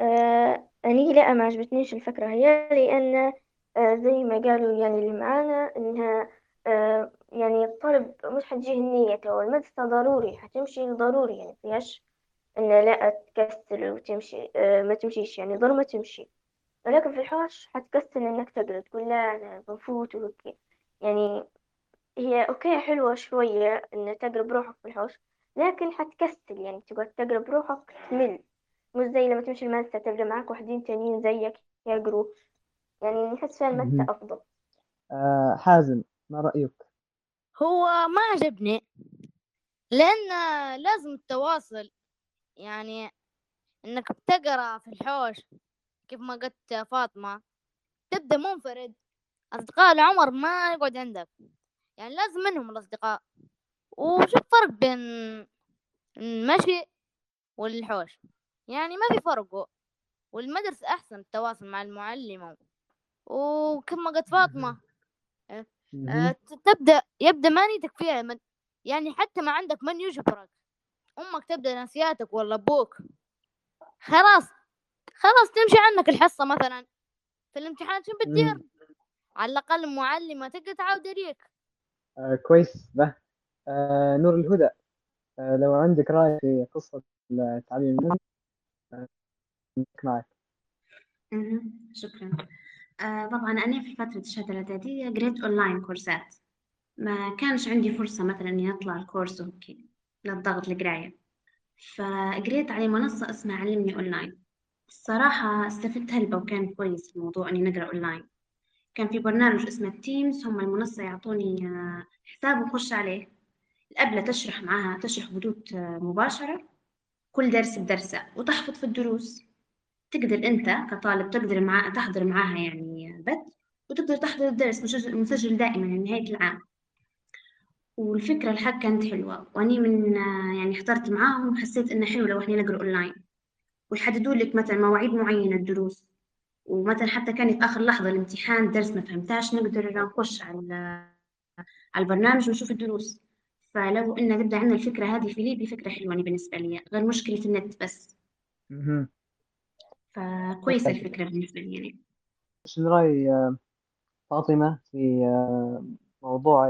آه أني لا ما عجبتنيش الفكرة هي لأن آه زي ما قالوا يعني اللي معانا إنها آه يعني الطالب مش حتجيه النية تو المدرسة ضروري حتمشي ضروري يعني فيهاش إن لا تكسل وتمشي آه ما تمشيش يعني ضر ما تمشي. ولكن في الحوش حتكسل إنك تقرأ تقول لا أنا بفوت وهيك. يعني هي أوكي حلوة شوية إن تقرا بروحك في الحوش لكن حتكسل يعني تقعد تقرا بروحك تمل. مش زي لما تمشي المدرسة تلقى معاك واحدين تانيين زيك يقروا. يعني نحس فيها المدرسة مهم. أفضل. آه، حازم ما رأيك؟ هو ما عجبني لأن لازم التواصل. يعني إنك بتقرأ في الحوش كيف ما قلت فاطمة تبدأ منفرد. أصدقاء العمر ما يقعد عندك. يعني لازم منهم الأصدقاء. وشو الفرق بين المشي والحوش؟ يعني ما في فرق والمدرسة أحسن التواصل مع المعلمة. وكيف ما قلت فاطمة آه،. ت- تبدأ يبدأ ما نيتك فيها من يعني حتى ما عندك من يجبرك. أمك تبدأ نسياتك ولا أبوك. خلاص خلاص تمشي عنك الحصة مثلا. في الامتحان شو بتدير. على الأقل المعلمة تقدر تعاود عليك. آه، كويس. ده آه، نور الهدى. آه، لو عندك رأي في قصة التعليم المنزلي آه، معك مهم. شكرا. آه طبعا أنا في فترة الشهادة الإعدادية قريت أونلاين كورسات ما كانش عندي فرصة مثلا إني أطلع ال course وهيك للضغط القراية فقريت على منصة اسمها علمني أونلاين الصراحة استفدت هلبة وكان كويس الموضوع إني نقرأ أونلاين كان في برنامج اسمه Teams هم المنصة يعطوني آه، حساب وخش عليه. الأبلة تشرح معاها تشرح بثوث آه، مباشرة. كل درس بدرسه. وتحفظ في الدروس. تقدر أنت كطالب تقدر مع تحضر معاها يعني بث. وتقدر تحضر الدرس مسجل, دائما لنهاية العام. والفكرة الحق كانت حلوة. وأني من آه، يعني حضرت معاهم وحسيت إنه حلو لو إحنا نقرأ أونلاين ويحددوا لك مثلا مواعيد معينة الدروس. ومثلا حتى كان في آخر لحظة الامتحان درس ما فهمتاش نقدر نخش على على البرنامج ونشوف الدروس. فلو إن نبدأ عندنا الفكرة هذه في ليبيا فكرة حلوة أنا بالنسبة لي غير مشكلة النت بس. مهم. فكويسة الفكرة بالنسبة لي يعني. شنو رأي آه، فاطمة في آه، موضوع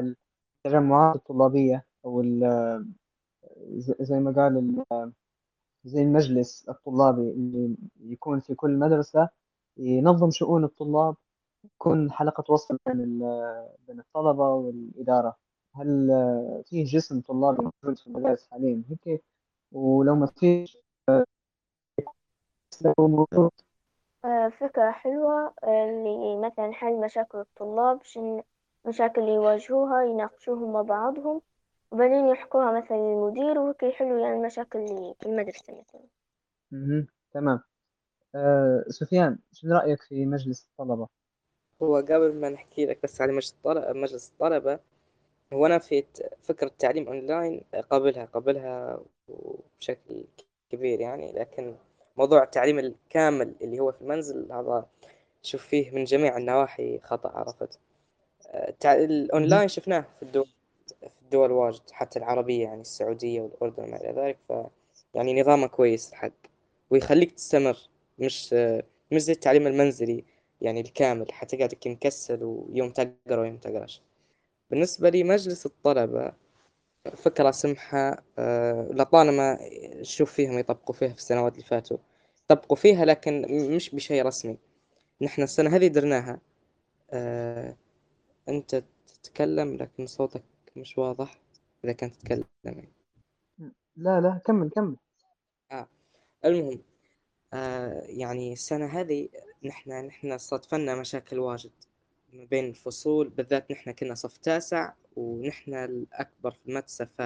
التجمعات الطلابية أو ال- آه، زي ما قال ال- زي المجلس الطلابي اللي يكون في كل مدرسة؟ ينظم شؤون الطلاب. يكون حلقة وصل بين بين الطلبة والإدارة. هل فيه جسم طلابي موجود في المدارس حاليا؟ هيك. ولو ما فيش موجود. آه فكرة حلوة آه، اللي مثلا حل مشاكل الطلاب شن مشاكل اللي يواجهوها يناقشوها مع بعضهم وبعدين يحكوها مثلا للمدير وهيك يحلوا يعني المشاكل اللي في المدرسة مثلا. تمام. آه، سفيان شنو رأيك في مجلس الطلبة؟ هو قبل ما نحكي لك بس على مجلس الطلبة مجلس الطلبة هو أنا في فكرة التعليم أونلاين قابلها قابلها بشكل كبير يعني لكن موضوع التعليم الكامل اللي هو في المنزل هذا شوف فيه من جميع النواحي خطأ عرفت؟ التع- الأونلاين شفناه في الدول في الدول واجد حتى العربية يعني السعودية والأردن وما إلى ذلك ف يعني نظامه كويس الحق ويخليك تستمر. مش مش زي التعليم المنزلي يعني الكامل حتقعد يمكن مكسل ويوم تقرأ ويوم تقرأش بالنسبة لي مجلس الطلبة فكرة سمحة أه لطالما نشوف فيهم يطبقوا فيها في السنوات اللي فاتوا طبقوا فيها لكن مش بشيء رسمي نحن السنة هذه درناها أه أنت تتكلم لكن صوتك مش واضح إذا كنت تتكلم. لا لا كمل كمل آه. المهم آه يعني السنة هذه نحن نحن صادفنا مشاكل واجد ما بين الفصول بالذات نحن كنا صف تاسع ونحن الأكبر في المدرسة ف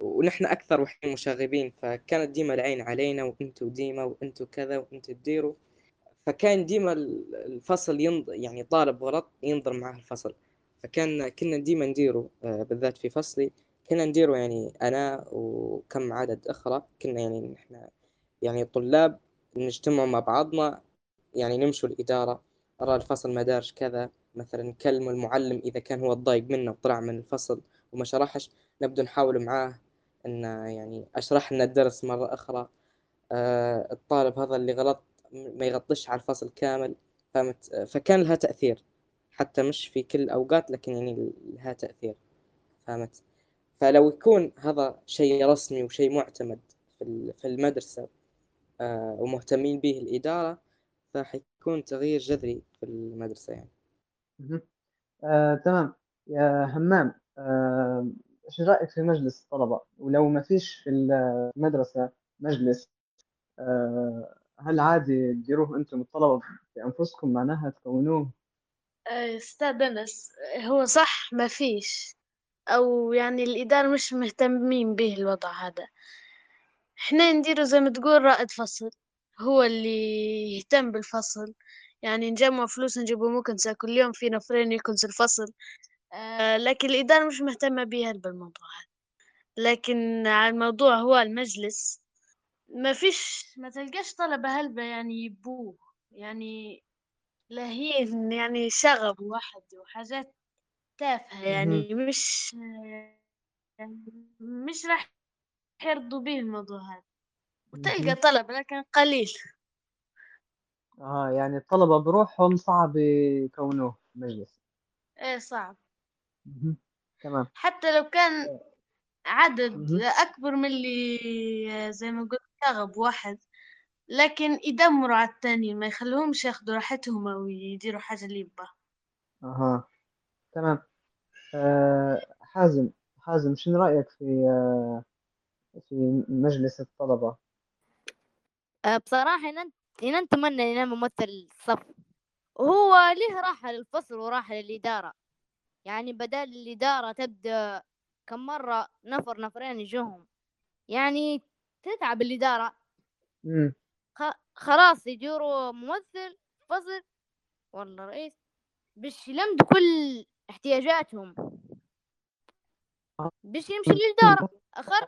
ونحن أكثر وحين مشاغبين فكانت ديما العين علينا وأنتوا ديما وأنتوا كذا وأنتوا تديروا فكان ديما الفصل ينظر يعني طالب غلط ينظر معاه الفصل فكان كنا ديما نديروا آه، بالذات في فصلي كنا نديروا يعني أنا وكم عدد أخرى كنا يعني نحن يعني طلاب نجتمع مع بعضنا يعني نمشوا الإدارة أرى الفصل ما دارش كذا مثلا نكلم المعلم إذا كان هو تضايق منه وطلع من الفصل وما شرحش نبدأ نحاول معاه إن يعني أشرح لنا الدرس مرة أخرى. آه الطالب هذا اللي غلط ما يغطش على الفصل كامل فهمت؟ فكان لها تأثير حتى مش في كل الأوقات لكن يعني لها تأثير فهمت؟ فلو يكون هذا شيء رسمي وشيء معتمد في المدرسة ومهتمين به الإدارة فحيكون تغيير جذري في المدرسة يعني. آه، تمام. يا همام آه، إيش رأيك في مجلس الطلبة؟ ولو ما فيش في المدرسة مجلس آه، هل عادي تديروه أنتم الطلبة بأنفسكم معناها تكونوه؟ آه، أستاذ أنس هو صح ما فيش أو يعني الإدارة مش مهتمين به الوضع هذا. إحنا نديروا زي ما تقول رائد فصل هو اللي يهتم بالفصل. يعني نجمع فلوس نجيبوا مكنسة كل يوم في نفرين يكنسوا الفصل. آه لكن الإدارة مش مهتمة بيها بالموضوع هذا. لكن على الموضوع هو المجلس ما فيش ما تلقاش طلبة هلبة يعني يبوه. يعني لهين يعني شغب واحد وحاجات تافهة. يعني مش يعني مش راح يرضوا به الموضوع هذا. وتلقى طلبة لكن قليل. آه يعني الطلبة بروحهم صعب يكونوه مجلس إيه صعب. مهم. تمام. حتى لو كان آه. عدد مهم. أكبر من اللي زي ما قلت شغب واحد لكن يدمروا على التاني ما يخلوهمش ياخدوا راحتهم أو يديروا حاجة اللي يبغى. أها. تمام. آه حازم حازم شنو رأيك في آه في مجلس الطلبة. أه، بصراحة إن أنت إن أنت تمنى إن أنا ممثل الصف وهو ليه راحة للفصل وراحة للإدارة. يعني بدل الإدارة تبدأ كم مرة نفر نفرين يجوهم. يعني تتعب الإدارة. مم. خلاص يجوروا ممثل فصل والله رئيس. باش يلمدوا كل احتياجاتهم. باش يمشي للإدارة. أخر؟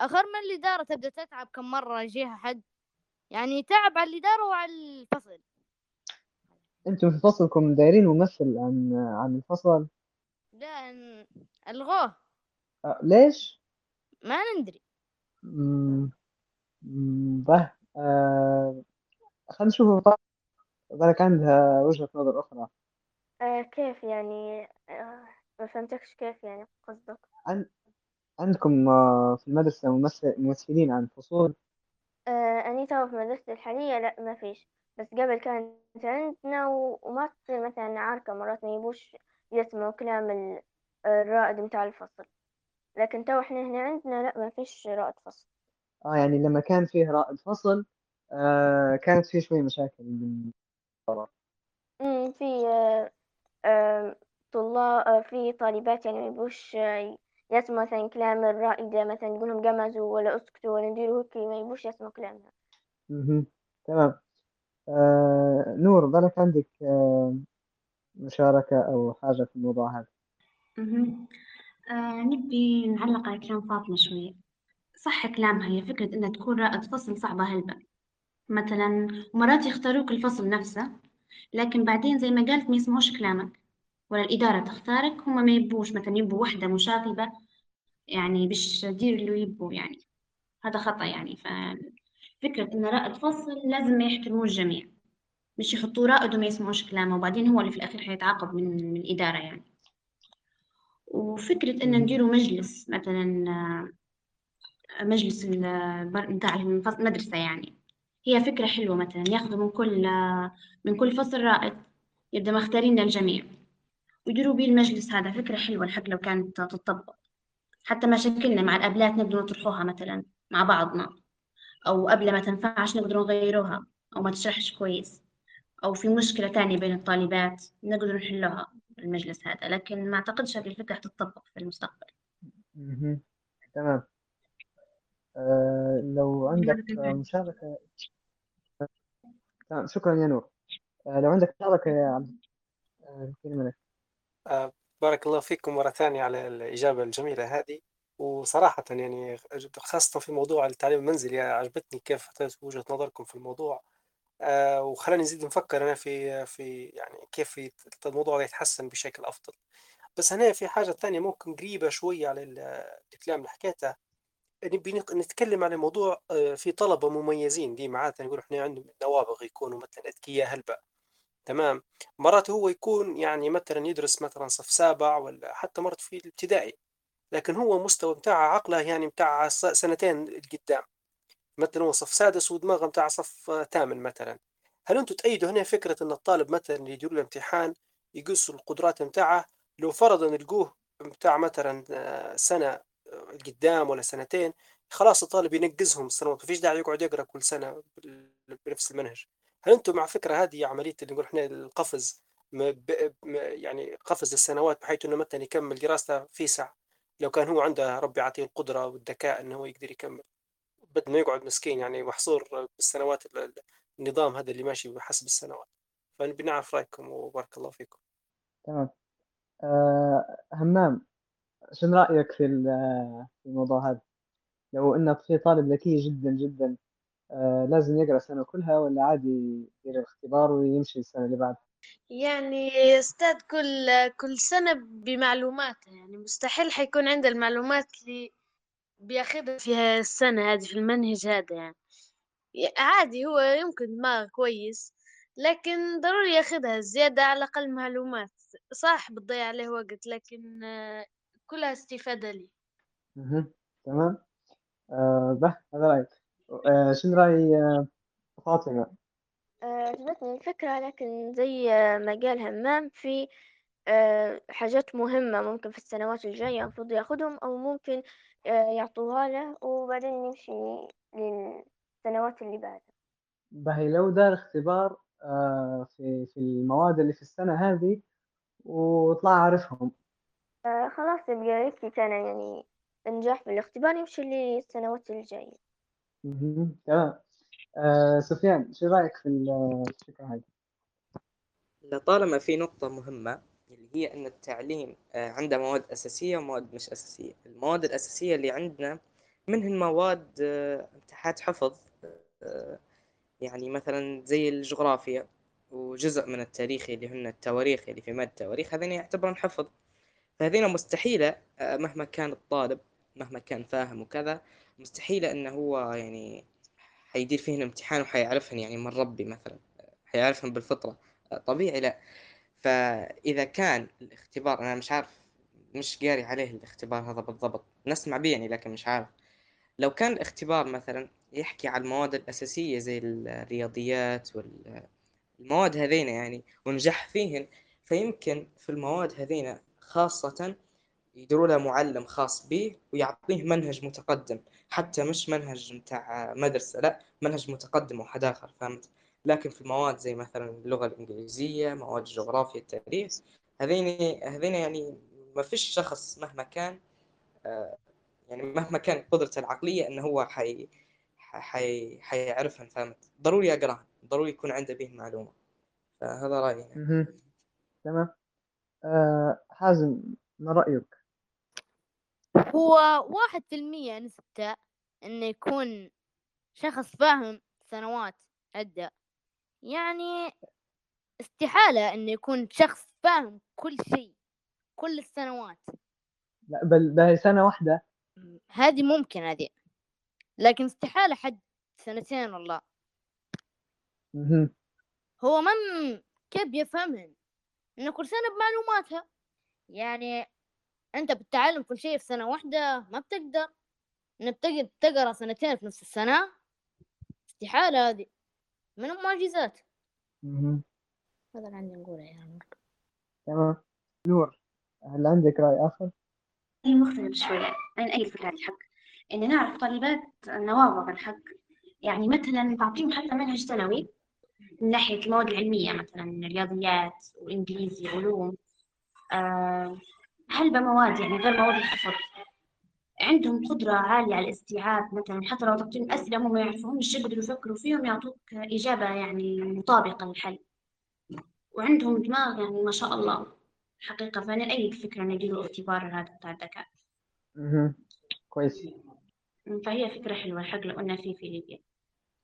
أخر من الإدارة تبدأ تتعب كم مرة يجيها حد. يعني تعب على الإدارة وعلى الفصل. أنتم في فصلكم دايرين ممثل عن عن الفصل؟ لا ألغوه. آه ليش؟ ما ندري. به. آه خلينا نشوف ذلك عندها وجهة نظر أخرى. آه كيف يعني؟ آه ما فهمتكش كيف يعني قصدك؟ عن... عندكم آه في المدرسة ممثل... ممثلين عن فصول؟ آه أني توا في مدرستي الحالية لا ما فيش. بس قبل كانت عندنا و... وما تصير مثلا عركة مرات ما يبوش يسمعوا كلام ال- الرائد متاع الفصل. لكن توا إحنا هنا عندنا لا ما فيش رائد فصل. آه يعني لما كان فيه رائد فصل آه كانت فيه شوي مشاكل من امم في آه آه طلاب آه في طالبات يعني ما يبوش آه يسمعوا مثلا كلام الرائدة مثلا يقول لهم قمزوا ولا اسكتوا ولا نديروا هيك ما يبوش يسمعوا كلامها مهم. تمام. آه نور بالك عندك آه مشاركة أو حاجة في الموضوع هذا؟ مهم. آه نبي نعلق على كلام فاطمة شوية. صح كلامها هي فكرة إنها تكون رائد فصل صعبة هلبة مثلا ومرات يختاروك الفصل نفسه لكن بعدين زي ما قالت ما يسمعوش كلامك. ولا الإدارة تختارك هم ما يبوش مثلا يبوا وحدة مشاغبة يعني باش تدير اللي يبوا يعني. هذا خطأ يعني. ففكرة إن رائد فصل لازم يحترموه الجميع. مش يحطوه رائد وما يسمعوش كلامه وبعدين هو اللي في الأخير حيتعاقب من, من الإدارة يعني. وفكرة إن نديروا مجلس مثلا آه، مجلس الفصل- المدرسة يعني. هي فكرة حلوة مثلا ياخذوا من كل آه، من كل فصل رائد يبدأ مختارين للجميع. ويديروا بيه المجلس هذا. فكرة حلوة الحق لو كانت تطبق حتى مشاكلنا مع الأبلات نقدر نطرحوها مثلا مع بعضنا. أو قبل ما تنفعش نقدر نغيروها أو ما تشرحش كويس. أو في مشكلة تانية بين الطالبات نقدر نحلوها المجلس هذا. لكن ما أعتقدش هذه الفكرة تتطبق في المستقبل. تمام. آه لو عندك مشاركة. تمام شكرا يا نور. آه لو عندك مشاركة يا عبد آه، الكلمة لك. آه، بارك الله فيكم مرة ثانية على الإجابة الجميلة هذه. وصراحة يعني خاصة في موضوع التعليم المنزلي عجبتني كيف وجهة نظركم في الموضوع. آه، وخلاني نزيد نفكر أنا في في يعني كيف الموضوع يتحسن بشكل أفضل. بس هنا في حاجة ثانية ممكن قريبة شوية على الكلام اللي حكيته. نبي نتكلم على موضوع آه، في طلبة مميزين. دي معناتها نقول إحنا عندهم نوابغ يكونوا مثلا أذكياء هلبة تمام. مرات هو يكون يعني مثلا يدرس مثلا صف سابع ولا حتى مرات في الابتدائي لكن هو مستوى بتاع عقله يعني بتاع سنتين قدام مثلا هو صف سادس ودماغه بتاع صف ثامن مثلا. هل أنتم تأيدوا هنا فكرة إن الطالب مثلا اللي يديروا له امتحان القدرات بتاعه؟ لو فرضا نلقوه بتاع مثلا آه، سنة آه، قدام ولا سنتين خلاص الطالب ينقزهم السنوات ما فيش داعي يقعد يقرأ كل سنة بنفس المنهج. هل أنتم مع فكرة هذه عملية اللي نقول إحنا القفز يعني قفز السنوات بحيث إنه مثلا يكمل دراسته في ساعة. لو كان هو عنده ربي يعطيه القدرة والذكاء إنه هو يقدر يكمل. بدل ما يقعد مسكين يعني محصور بالسنوات النظام هذا اللي ماشي بحسب السنوات. فنبي نعرف رأيكم وبارك الله فيكم. تمام. أه همام شنو رأيك في الموضوع هذا؟ لو ان في طالب ذكي جدا جدا لازم يقرأ السنة كلها ولا عادي يدير الاختبار ويمشي السنة اللي بعدها يعني يستاد كل كل سنة بمعلومات يعني مستحيل حيكون عنده المعلومات اللي بياخدها في السنة هذه في المنهج هذا يعني. عادي هو يمكن دماغ كويس لكن ضروري ياخدها زيادة على الأقل معلومات. صح بتضيع عليه وقت لكن كلها استفادة لي. تمام. آه هذا رأيك. آه شنو رأي آه فاطمة؟ عجبتني الفكرة لكن زي ما قال همام في حاجات مهمة ممكن في السنوات الجاية المفروض ياخدهم أو ممكن يعطوها له وبعدين يمشي للسنوات اللي بعدها. باهي لو دار اختبار في في المواد اللي في السنة هذه وطلع عارفهم. خلاص يبقى يكفي كان يعني نجاح في الاختبار يمشي للسنوات الجاية. تمام. آه سفيان شو رأيك في الفكرة هذه؟ لطالما في نقطة مهمة اللي هي أن التعليم آه، عنده مواد أساسية ومواد مش أساسية. المواد الأساسية اللي عندنا منهن مواد آه، امتحانات حفظ يعني مثلا زي الجغرافيا وجزء من التاريخ اللي هن التواريخ اللي في مادة التواريخ هذين يعتبرون حفظ. فهذين مستحيلة مهما كان الطالب مهما كان فاهم وكذا مستحيلة أنه هو يعني حيدير فيهن امتحان وحيعرفهن يعني من ربي مثلا. حيعرفهن بالفطرة. طبيعي لا. فإذا كان الاختبار أنا مش عارف مش قاري عليه الاختبار هذا بالضبط. نسمع به يعني لكن مش عارف. لو كان الاختبار مثلا يحكي على المواد الأساسية زي الرياضيات والمواد هذين يعني ونجح فيهن فيمكن في المواد هذين خاصة يديروا له معلم خاص به ويعطيه منهج متقدم حتى مش منهج متاع مدرسة لا منهج متقدم وحد آخر فهمت؟ لكن في المواد زي مثلا اللغة الإنجليزية مواد الجغرافيا التاريخ هذين هذين يعني ما فيش شخص مهما كان آه، يعني مهما كانت قدرته العقلية إنه هو حي حي حيعرفها فهمت؟ ضروري يقراها ضروري يكون عنده به معلومة. فهذا رأيي يعني. تمام. آه حازم ما رأيك؟ هو واحد في المية نسبته إنه يكون شخص فاهم سنوات عدة. يعني استحالة إنه يكون شخص فاهم كل شيء كل السنوات. لا بل بهي سنة واحدة. هذه ممكن هذه. لكن استحالة حد سنتين والله. هو من كيف يفهمهن إنه كل سنة بمعلوماتها. يعني أنت بتتعلم كل شيء في سنة واحدة ما بتقدر. إنك تقرأ سنتين في نفس السنة استحالة هذه. من المعجزات. هذا اللي عندي نقوله يا نور تمام. نور هل عندك رأي آخر؟ هي مختلف شوي. أنا أي فكرة الحق إني نعرف طالبات نوابغ الحق يعني مثلا تعطيهم حتى منهج سنوي من ناحية المواد العلمية مثلا رياضيات وإنجليزي علوم. آه، هلبة مواد يعني غير مواد الحفظ عندهم قدرة عالية على الاستيعاب مثلا؟ حتى لو تعطيهم أسئلة هم ما يعرفوهمش يقدروا يفكروا فيهم يعطوك إجابة يعني مطابقة للحل. وعندهم دماغ يعني ما شاء الله حقيقة. فأنا أيد فكرة يديروا اختبار هذا بتاع الذكاء؟ مهم. كويس. فهي فكرة حلوة الحق لو قلنا فيه في ليبيا.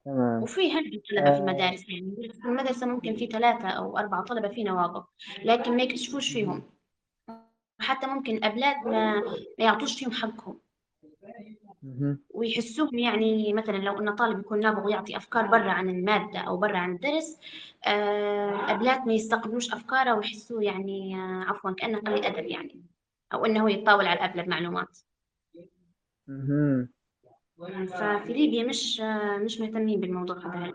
تمام. وفي هلبة طلبة في آه. المدارس يعني؟ في المدرسة ممكن في ثلاثة أو أربعة طلبة في نواقص لكن ما يكتشفوش فيهم. حتى ممكن الأبلاد ما, ما يعطوش فيهم حقهم. ويحسوهم يعني مثلا لو إن طالب يكون نابغ ويعطي أفكار برا عن المادة أو برا عن الدرس آه، الابلات ما يستقبلوش أفكاره ويحسوه يعني آه، عفوا كأنه قليل أدب يعني أو إنه يتطاول على الأبلة بمعلومات. ففي ليبيا مش آه، مش مهتمين بالموضوع هذا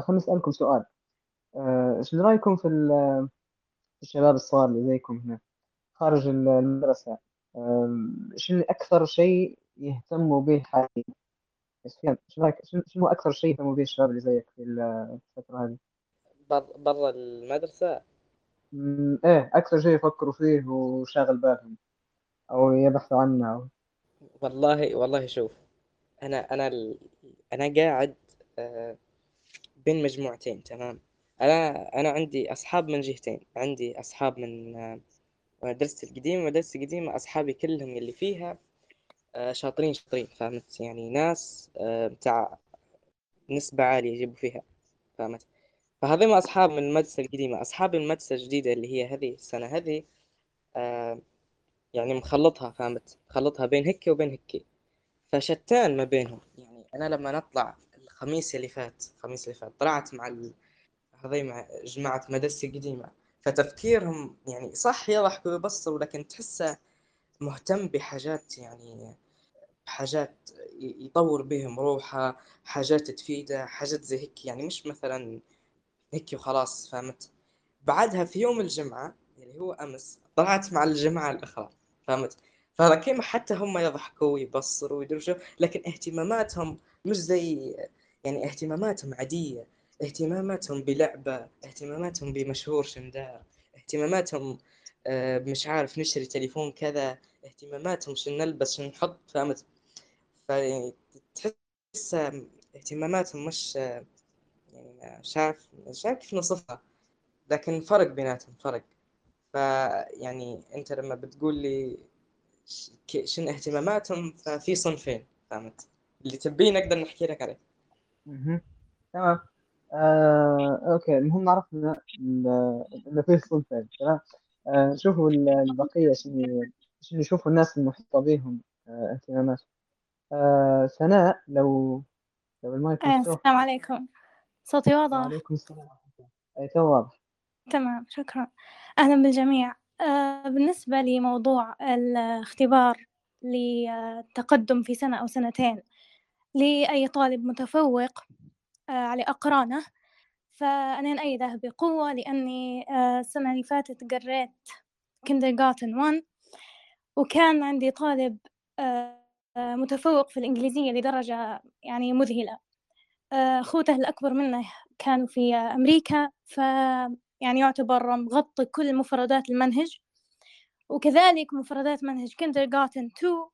خليني أسألكم سؤال في ال- في الشباب الصغار اللي زيكم هنا خارج ال- المدرسة شنو أكثر شيء يهتموا به حاليا؟ شنو أكثر شيء يهتموا به الشباب اللي زيك في ال- الفترة هذه؟ بر- برا المدرسة إيه أكثر شيء يفكروا فيه وشاغل بالهم أو يبحثوا عنه أو والله والله شوف أنا أنا. أنا قاعد آه، بين مجموعتين تمام أنا أنا عندي أصحاب من جهتين عندي أصحاب من آه، مدرستي القديمة مدرستي القديمة أصحابي كلهم اللي فيها آه، شاطرين شاطرين فهمت؟ يعني ناس آه، بتاع نسبة عالية يجيبوا فيها فهمت؟ فهذي ما أصحاب من المدرسة القديمة. أصحاب المدرسة الجديدة اللي هي هذه السنة هذه يعني مخلطها فهمت؟ مخلطها بين هكي وبين هكي فشتان ما بينهم. يعني أنا لما نطلع الخميس اللي فات الخميس اللي فات طلعت مع ال... مع جماعة مدرسة القديمة فتفكيرهم يعني صح يضحكوا ويبصروا لكن تحسه مهتم بحاجات يعني حاجات ي- يطور بهم روحه حاجات تفيده حاجات زي هيك. يعني مش مثلا هيك وخلاص فهمت؟ بعدها في يوم الجمعة اللي هو أمس طلعت مع الجماعة الأخرى فهمت؟ فكيما حتى هم يضحكوا ويبصروا ويدروا لكن اهتماماتهم مش زي يعني اهتماماتهم عادية. اهتماماتهم بلعبة اهتماماتهم بمشهور شندار اهتماماتهم آه، مش عارف نشتري تليفون كذا اهتماماتهم شو نلبس شو نحط فهمت؟ فتحس اهتماماتهم مش يعني مش عارف مش عارف كيف نوصفها لكن فرق بيناتهم فرق. فيعني انت لما بتقول لي ش- ك- شنو اهتماماتهم ففي صنفين فهمت؟ اللي تبيه نقدر نحكي لك عليه. تمام. آه، أوكي المهم عرفنا إنه فيه صنفين تمام؟ آه، شوفوا ال- البقية شنو شنو يشوفوا الناس المحيطة بهم آه، اهتماماتهم. آه، سناء لو لو المايك آه، السلام عليكم. صوتي واضح؟ وعليكم السلام أي تو واضح. تمام شكرا. أهلا بالجميع. آه، بالنسبة لموضوع الاختبار للتقدم في سنة أو سنتين لأي طالب متفوق على أقرانه. فأنا أيده بقوة لأني آه، السنة اللي فاتت قريت kindergarten 1 وكان عندي طالب آه، آه، متفوق في الإنجليزية لدرجة يعني مذهلة. آه، أخوته الأكبر منه كانوا في أمريكا ف يعني يعتبر مغطي كل مفردات المنهج. وكذلك مفردات منهج kindergarten 2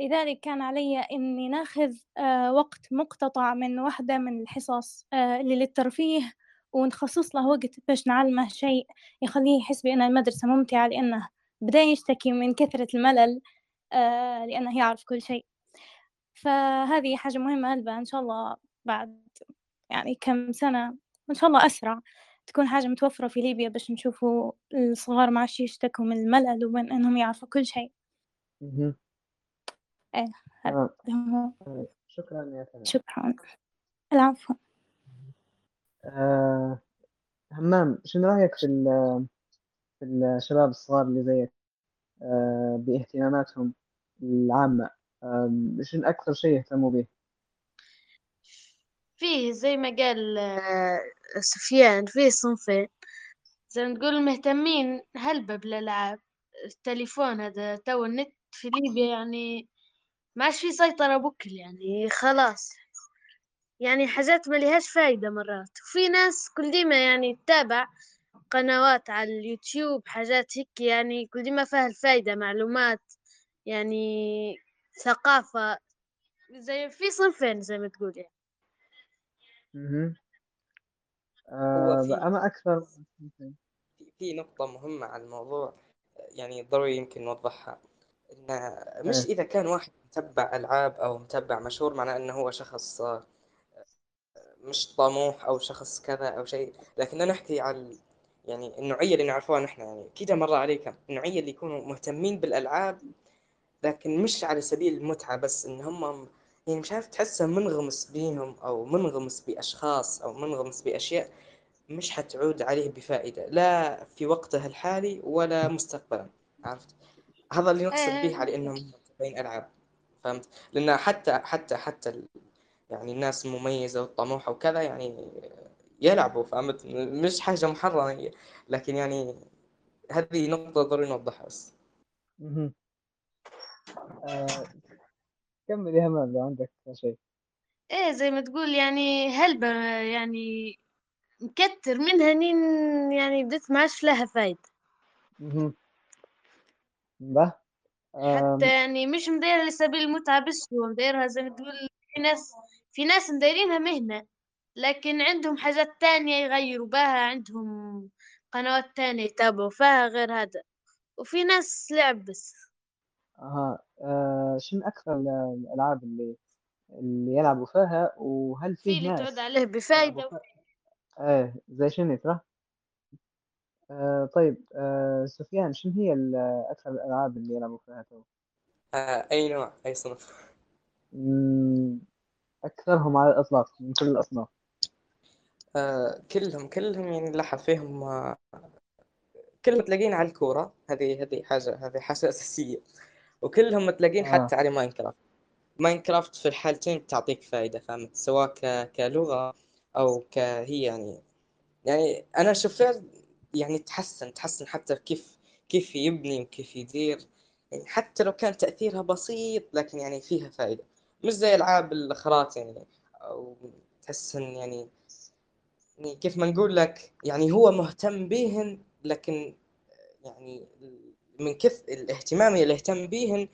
لذلك كان علي إني ناخذ آه، وقت مقتطع من واحدة من الحصص آه، اللي للترفيه ونخصص له وقت باش نعلمه شيء يخليه يحس بأن المدرسة ممتعة لأنه بدأ يشتكي من كثرة الملل آه، لأنه يعرف كل شيء فهذه حاجة مهمة هلبة إن شاء الله بعد يعني كم سنة إن شاء الله أسرع تكون حاجة متوفرة في ليبيا باش نشوفوا الصغار ما عادش يشتكوا من الملل ومن إنهم يعرفوا كل شيء. إيه تمام. طيب، شكرا يا سناء شكرا. العفو. آه، همام شنو رأيك في ال- في الشباب الصغار اللي زيك؟ آه، باهتماماتهم العامة. آم، شنو أكثر شيء يهتموا به؟ فيه زي ما قال آه، سفيان فيه صنفين. زي ما تقول مهتمين هلبة بالألعاب. التليفون هذا تو النت في ليبيا يعني ما عادش فيه سيطرة بكل يعني خلاص. يعني حاجات ما لهاش فايدة مرات. وفي ناس كل ديما يعني تتابع قنوات على اليوتيوب حاجات هيك يعني كل ديما فيها الفايدة معلومات يعني ثقافة زي في صنفين زي ما تقول يعني. آه في أنا أكثر في في نقطة مهمة على الموضوع يعني ضروري يمكن نوضحها. إن مش إيه. إذا كان واحد متبع ألعاب أو متبع مشهور معناه إنه هو شخص آه، مش طموح أو شخص كذا أو شيء. لكن نحكي على يعني النوعية اللي نعرفوها نحن يعني كده مر عليك. النوعية اللي يكونوا مهتمين بالألعاب لكن مش على سبيل المتعة بس إن هم يعني مش عارف تحسه منغمس بيهم أو منغمس بأشخاص أو منغمس بأشياء مش حتعود عليه بفائدة لا في وقته الحالي ولا مستقبلا. عرفت؟ هذا اللي نقصد به على انهم متابعين ألعاب فهمت؟ لأن حتى حتى حتى ال- يعني الناس المميزة والطموحة وكذا يعني يلعبوا فهمت؟ مش حاجة محرمة لكن يعني هذه نقطة ضروري نوضحها بس. آه كمل يا همام لو عندك شيء. إيه زي ما تقول يعني هلبة يعني مكتر منها نين يعني بدت ما عادش لها فايدة. به حتى يعني مش مدايرها لسبيل المتعة بس هو مدايرها زي ما تقول في ناس في ناس مدايرينها مهنة لكن عندهم حاجات تانية يغيروا بها عندهم قنوات تانية يتابعوا فيها غير هذا وفي ناس لعب بس أها آه شنو أكثر ال- الألعاب اللي اللي يلعبوا فيها وهل في فيه اللي تعود عليه بفايدة؟ إيه زي شنو ترى؟ آه طيب آه سفيان شنو هي ال- أكثر الألعاب اللي يلعبوا فيها تو؟ آه أي نوع أي صنف؟ مم، أكثرهم على الإطلاق من كل الأصناف. آه كلهم كلهم يعني لاحظ فيهم آه كلهم تلاقين على الكورة هذه هذه حاجة هذه حاجة أساسية. وكلهم تلاقين آه. حتى على Minecraft. ماينكرافت في الحالتين تعطيك فائدة فهمت؟ سواء ك... كلغة أو كهي يعني يعني أنا شفت يعني تحسن تحسن حتى كيف كيف يبني وكيف يدير. يعني حتى لو كان تأثيرها بسيط لكن يعني فيها فائدة مش زي ألعاب الأخرات يعني أو تحس يعني يعني كيف ما نقول لك يعني هو مهتم بيهن لكن يعني من كث الاهتمام اللي اهتم بيهن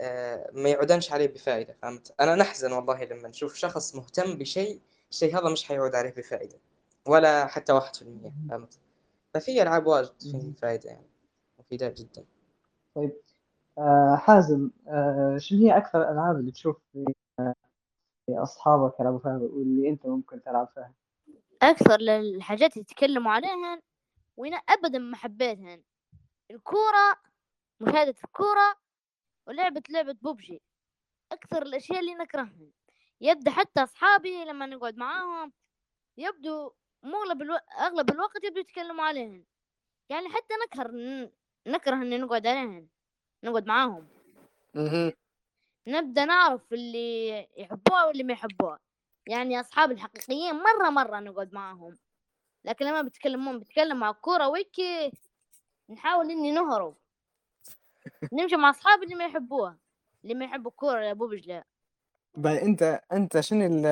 آه، ما يعودنش عليه بفائدة فهمت؟ أنا نحزن والله لما نشوف شخص مهتم بشيء الشيء هذا مش حيعود عليه بفائدة ولا حتى واحد في المية فهمت؟ ففي ألعاب واجد في مهم. فائدة يعني مفيدة جدا طيب آه حازم آه شنو هي أكثر الألعاب اللي تشوف في في أصحابك يلعبوا فيها واللي أنت ممكن تلعب فيها؟ أكثر الحاجات اللي يتكلموا عليها وأنا أبدا ما حبيتهن الكورة مشاهدة الكورة ولعبة لعبة بوبجي أكثر الأشياء اللي نكرهها يبدو حتى أصحابي لما نقعد معاهم يبدو مغلب ألو... أغلب الوقت يبدو يتكلموا عليهن. يعني حتى نكره نكره إني نقعد عليهن نقعد معاهم. مهم. نبدأ نعرف اللي يحبوها واللي ما يحبوها. يعني أصحابي الحقيقيين مرة مرة نقعد معاهم. لكن لما بتكلمون بتكلم مع الكورة ويكي نحاول إني نهرب. نمشي مع أصحابي اللي ما يحبوها. اللي ما يحبوا الكورة يا بوبج لا باي أنت أنت شنو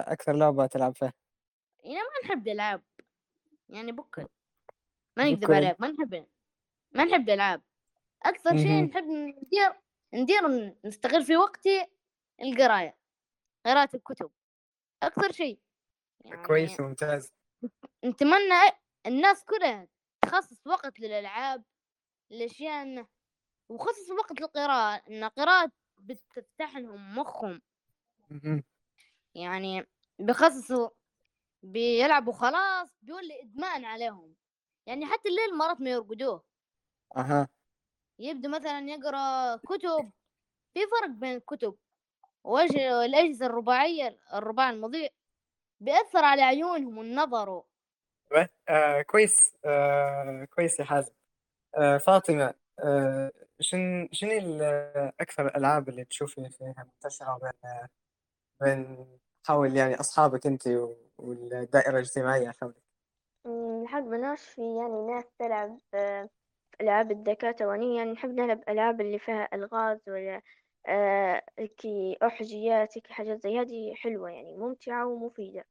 أكثر لعبة تلعب فيها؟ يعني ما نحب الألعاب يعني بكل ما نكذب بكل عليك ما نحب ما نحب الألعاب أكثر شيء مهم. نحب ندير ندير نستغل في وقتي القراية قراءة الكتب. أكثر شيء يعني كويس ممتاز. نتمنى الناس كلها تخصص وقت للألعاب الأشياء إنه وخصص وقت للقراءة إن القراءة بتفتح لهم مخهم. مهم. يعني بيخصصوا بيلعبوا خلاص بيولي إدمان عليهم. يعني حتى الليل مرات ما يرقدوه. أها. يبدو مثلا يقرأ كتب في فرق بين الكتب. والأجهزة الرباعية الرباع المضيء بيأثر على عيونهم والنظر بس آه كويس آه كويس يا حازم. آه فاطمة آه شن شنو أكثر الألعاب اللي تشوفي فيها منتشرة بين بين حول يعني أصحابك أنت و- والدائرة الاجتماعية حولك. أمم، الحق مناش في يعني ناس تلعب آه، ألعاب الذكاء يعني نحب نلعب ألعاب اللي فيها ألغاز ولا آه، هيكي أحجيات هيكي حاجات زي هذه حلوة يعني ممتعة ومفيدة.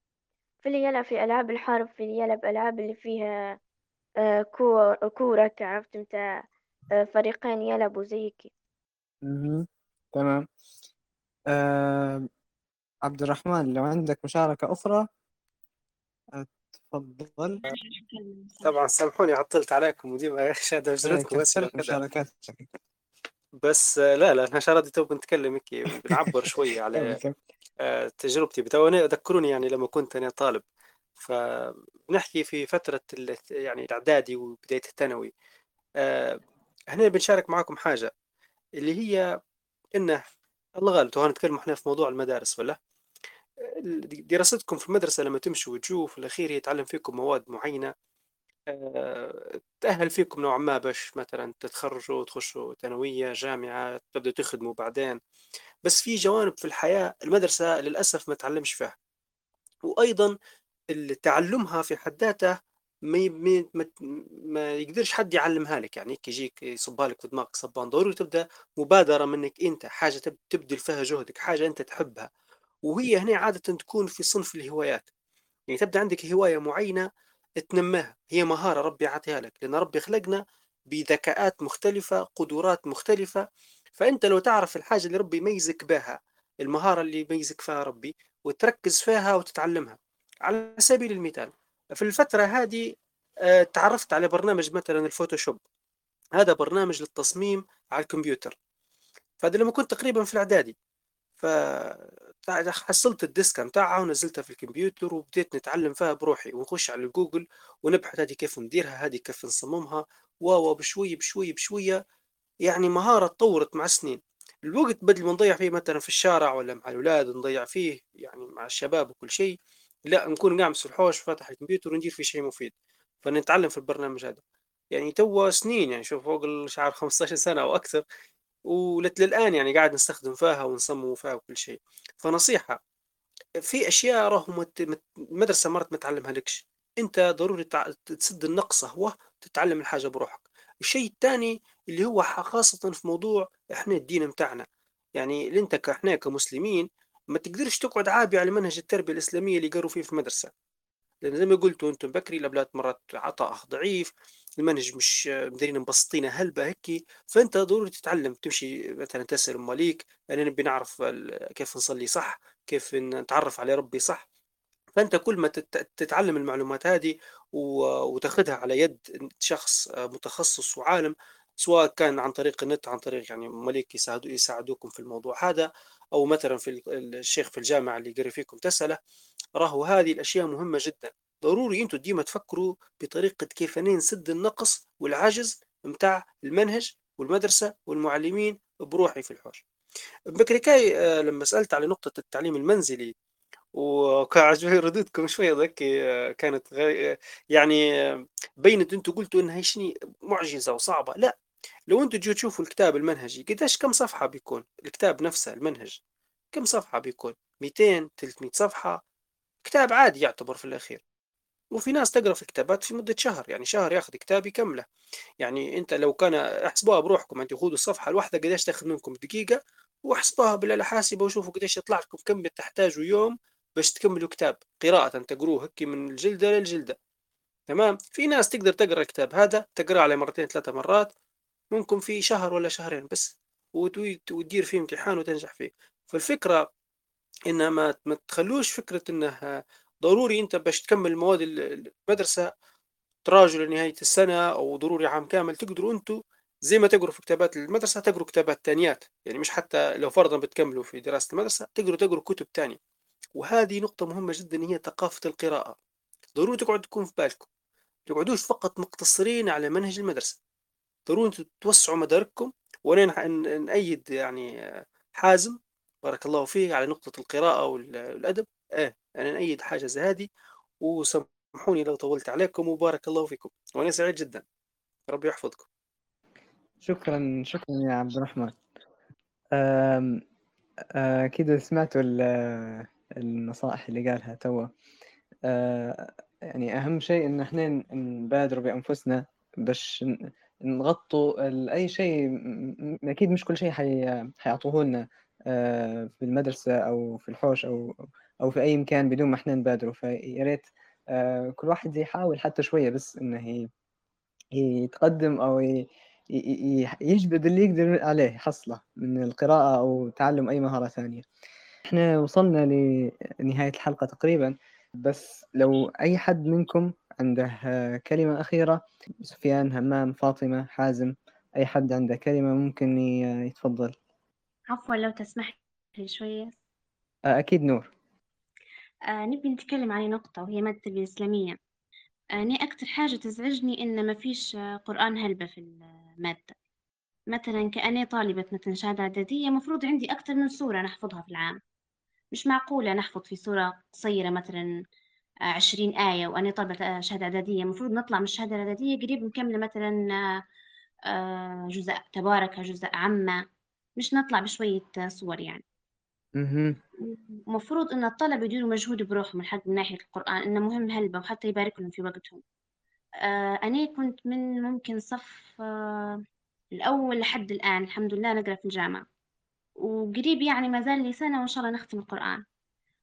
في اللي يلعب في ألعاب الحرب في اللي يلعب ألعاب اللي فيها آه، كور كورة عرفت متاع آه، فريقين يلعبوا زي كي. تمام. عبد الرحمن لو عندك مشاركة أخرى. تفضل. طبعا سامحوني عطلت عليكم وديما شاد اجرتكم بس مشاركاتك بس آه، لا لا إحنا شردي تو بنتكلم هيك بنعبر شوية على آه، تجربتي. بتوني ذكروني يعني لما كنت أنا طالب. فبنحكي في فترة يعني الإعدادي وبداية الثانوي. آه، هنا بنشارك معاكم حاجة اللي هي إنه الله غالب تو نتكلم إحنا في موضوع المدارس ولا؟ دراستكم في المدرسة لما تمشوا وتجوا في الأخير هي تعلم فيكم مواد معينة آه، تأهل فيكم نوعا ما باش مثلا تتخرجوا وتخشوا ثانوية جامعة تبدأوا تخدموا بعدين. بس في جوانب في الحياة المدرسة للأسف ما تعلمش فيها. وأيضا تعلمها في حد ذاته ما ما ما- يقدرش حد يعلمها لك. يعني هيك يجيك يصبها لك في دماغك صبان ضروري تبدأ مبادرة منك أنت حاجة تب- تبذل فيها جهدك حاجة أنت تحبها. وهي هنا عادة تكون في صنف الهوايات. يعني تبدأ عندك هواية معينة تنماها هي مهارة ربي عطيها لك لأن ربي خلقنا بذكاءات مختلفة قدرات مختلفة. فأنت لو تعرف الحاجة اللي ربي يميزك بها المهارة اللي يميزك فيها ربي وتركز فيها وتتعلمها. على سبيل المثال في الفترة هذه آه، تعرفت على برنامج مثلا الفوتوشوب. هذا برنامج للتصميم على الكمبيوتر. فهذا لما كنت تقريبا في الإعدادي. ف حصلت الديسكة متاعها ونزلتها في الكمبيوتر وبديت نتعلم فيها بروحي. ونخش على جوجل ونبحث هذه كيف نديرها هذه كيف نصممها. واو بشوية بشوية بشوية يعني مهارة تطورت مع السنين. الوقت بدل ما نضيع فيه مثلا في الشارع ولا مع الأولاد نضيع فيه يعني مع الشباب وكل شيء لا نكون قاعد في الحوش فاتح الكمبيوتر وندير فيه شيء مفيد. فنتعلم في البرنامج هذا. يعني توا سنين يعني شوف فوق الشعر 15 سنة أو أكثر. وللآن يعني قاعد نستخدم فيها ونصمم فيها وكل شيء. فنصيحة في أشياء راهو المدرسة مرات ما تعلمها لكش. أنت ضروري تسد النقص هو تتعلم الحاجة بروحك. الشيء الثاني اللي هو خاصة في موضوع إحنا الدين متاعنا. يعني اللي أنت كإحنا كمسلمين ما تقدرش تقعد عابي على منهج التربية الإسلامية اللي قالوا فيه في المدرسة. لأن زي ما قلتوا أنتم بكري الأولاد مرات عطاء ضعيف المنهج مش مديرين مبسطينه هلبة هيك فأنت ضروري تتعلم تمشي مثلا تسأل أماليك أنا نبي نعرف كيف نصلي صح كيف نتعرف على ربي صح. فأنت كل ما تت- تتعلم المعلومات هذه وتاخذها على يد شخص متخصص وعالم سواء كان عن طريق النت عن طريق يعني مليك يساعدو يساعدوكم في الموضوع هذا أو مثلا في ال- الشيخ في الجامعة اللي قري فيكم تسأله راهو هذه الأشياء مهمة جدا. ضروري أنتوا ديما تفكروا بطريقة كيف نسد النقص والعجز متاع المنهج والمدرسة والمعلمين بروحي في الحوش. بكريكاي آه، لما سألت على نقطة التعليم المنزلي وكان عجبني ردودكم شوية ذكي آه، كانت غير يعني آه، بينت أنتم قلتوا إنها شني معجزة وصعبة. لا لو أنتم تجوا تشوفوا الكتاب المنهجي قديش كم صفحة بيكون؟ الكتاب نفسه المنهج كم صفحة بيكون؟ 200 300 صفحة؟ كتاب عادي يعتبر في الأخير. وفي ناس تقرأ في الكتابات في مدة شهر يعني شهر ياخذ كتاب يكمله يعني أنت لو كان احسبوها بروحكم انت خذوا الصفحة الواحدة قديش تاخذ منكم دقيقة واحسبوها بالآلة الحاسبة وشوفوا قديش يطلع لكم كم تحتاجوا يوم باش تكملوا كتاب. قراءة تقروه هيك من الجلدة للجلدة. تمام؟ في ناس تقدر تقرأ الكتاب هذا تقرأه على مرتين ثلاثة مرات ممكن في شهر ولا شهرين بس وت- وتدير فيه امتحان وتنجح فيه. فالفكرة إنها ما تخلوش فكرة انه ضروري أنت باش تكمل مواد ال- المدرسة تراجعوا لنهاية السنة أو ضروري عام كامل تقدروا أنتوا زي ما تقروا في كتابات المدرسة تقروا كتابات تانيات. يعني مش حتى لو فرضا بتكملوا في دراسة المدرسة تقدروا تقروا كتب تانية. وهذه نقطة مهمة جدا هي ثقافة القراءة. ضروري تقعد تكون في بالكم. تقعدوش فقط مقتصرين على منهج المدرسة. ضروري توسعوا مدارككم. وأنا نأيد يعني آه، حازم بارك الله فيه على نقطة القراءة وال- والأدب. أنا نأيد حاجة زي هذه وسامحوني لو طولت عليكم وبارك الله فيكم. وأنا سعيد جدا. ربي يحفظكم. شكرا شكرا يا عبد الرحمن. أم، آه، سمعتوا ال- النصائح اللي قالها توا. آه، يعني أهم شيء إن إحنا نبادر بأنفسنا باش نغطوا أي شيء أكيد مش كل شيء حي... حيعطوه لنا آه، في المدرسة أو في الحوش أو أو في أي مكان بدون ما إحنا نبادروا فيا ريت آه، كل واحد يحاول حتى شوية بس إنه ي- يتقدم. ي... يجبد اللي يقدر عليه يحصله من القراءة أو تعلم أي مهارة ثانية. إحنا وصلنا لنهاية الحلقة تقريبا. بس لو أي حد منكم عنده كلمة أخيرة سفيان همام فاطمة حازم أي حد عنده كلمة ممكن يتفضل. عفوا لو تسمح لي شوية. أكيد نور. آه نبي نتكلم عن نقطة وهي مادة الإسلامية. أنا آه أكتر حاجة تزعجني إن ما فيش قرآن هلبة في المادة. مثلا كأني طالبة مثلا شهادة إعدادية مفروض عندي أكتر من سورة نحفظها في العام. مش معقولة نحفظ في سورة قصيرة مثلا عشرين آية وأنا طالبة شهادة إعدادية المفروض نطلع من الشهادة الإعدادية قريب مكملة مثلا آه، جزء تبارك جزء عامة. مش نطلع بشوية صور يعني. المفروض إن الطلبة يديروا مجهود بروحهم الحق من ناحية القرآن إنه مهم هلبة وحتى يبارك لهم في وقتهم. آه، أنا كنت من ممكن صف آه، الأول لحد الآن الحمد لله نقرأ في الجامعة. وقريب يعني ما زال لي سنة وإن شاء الله نختم القرآن.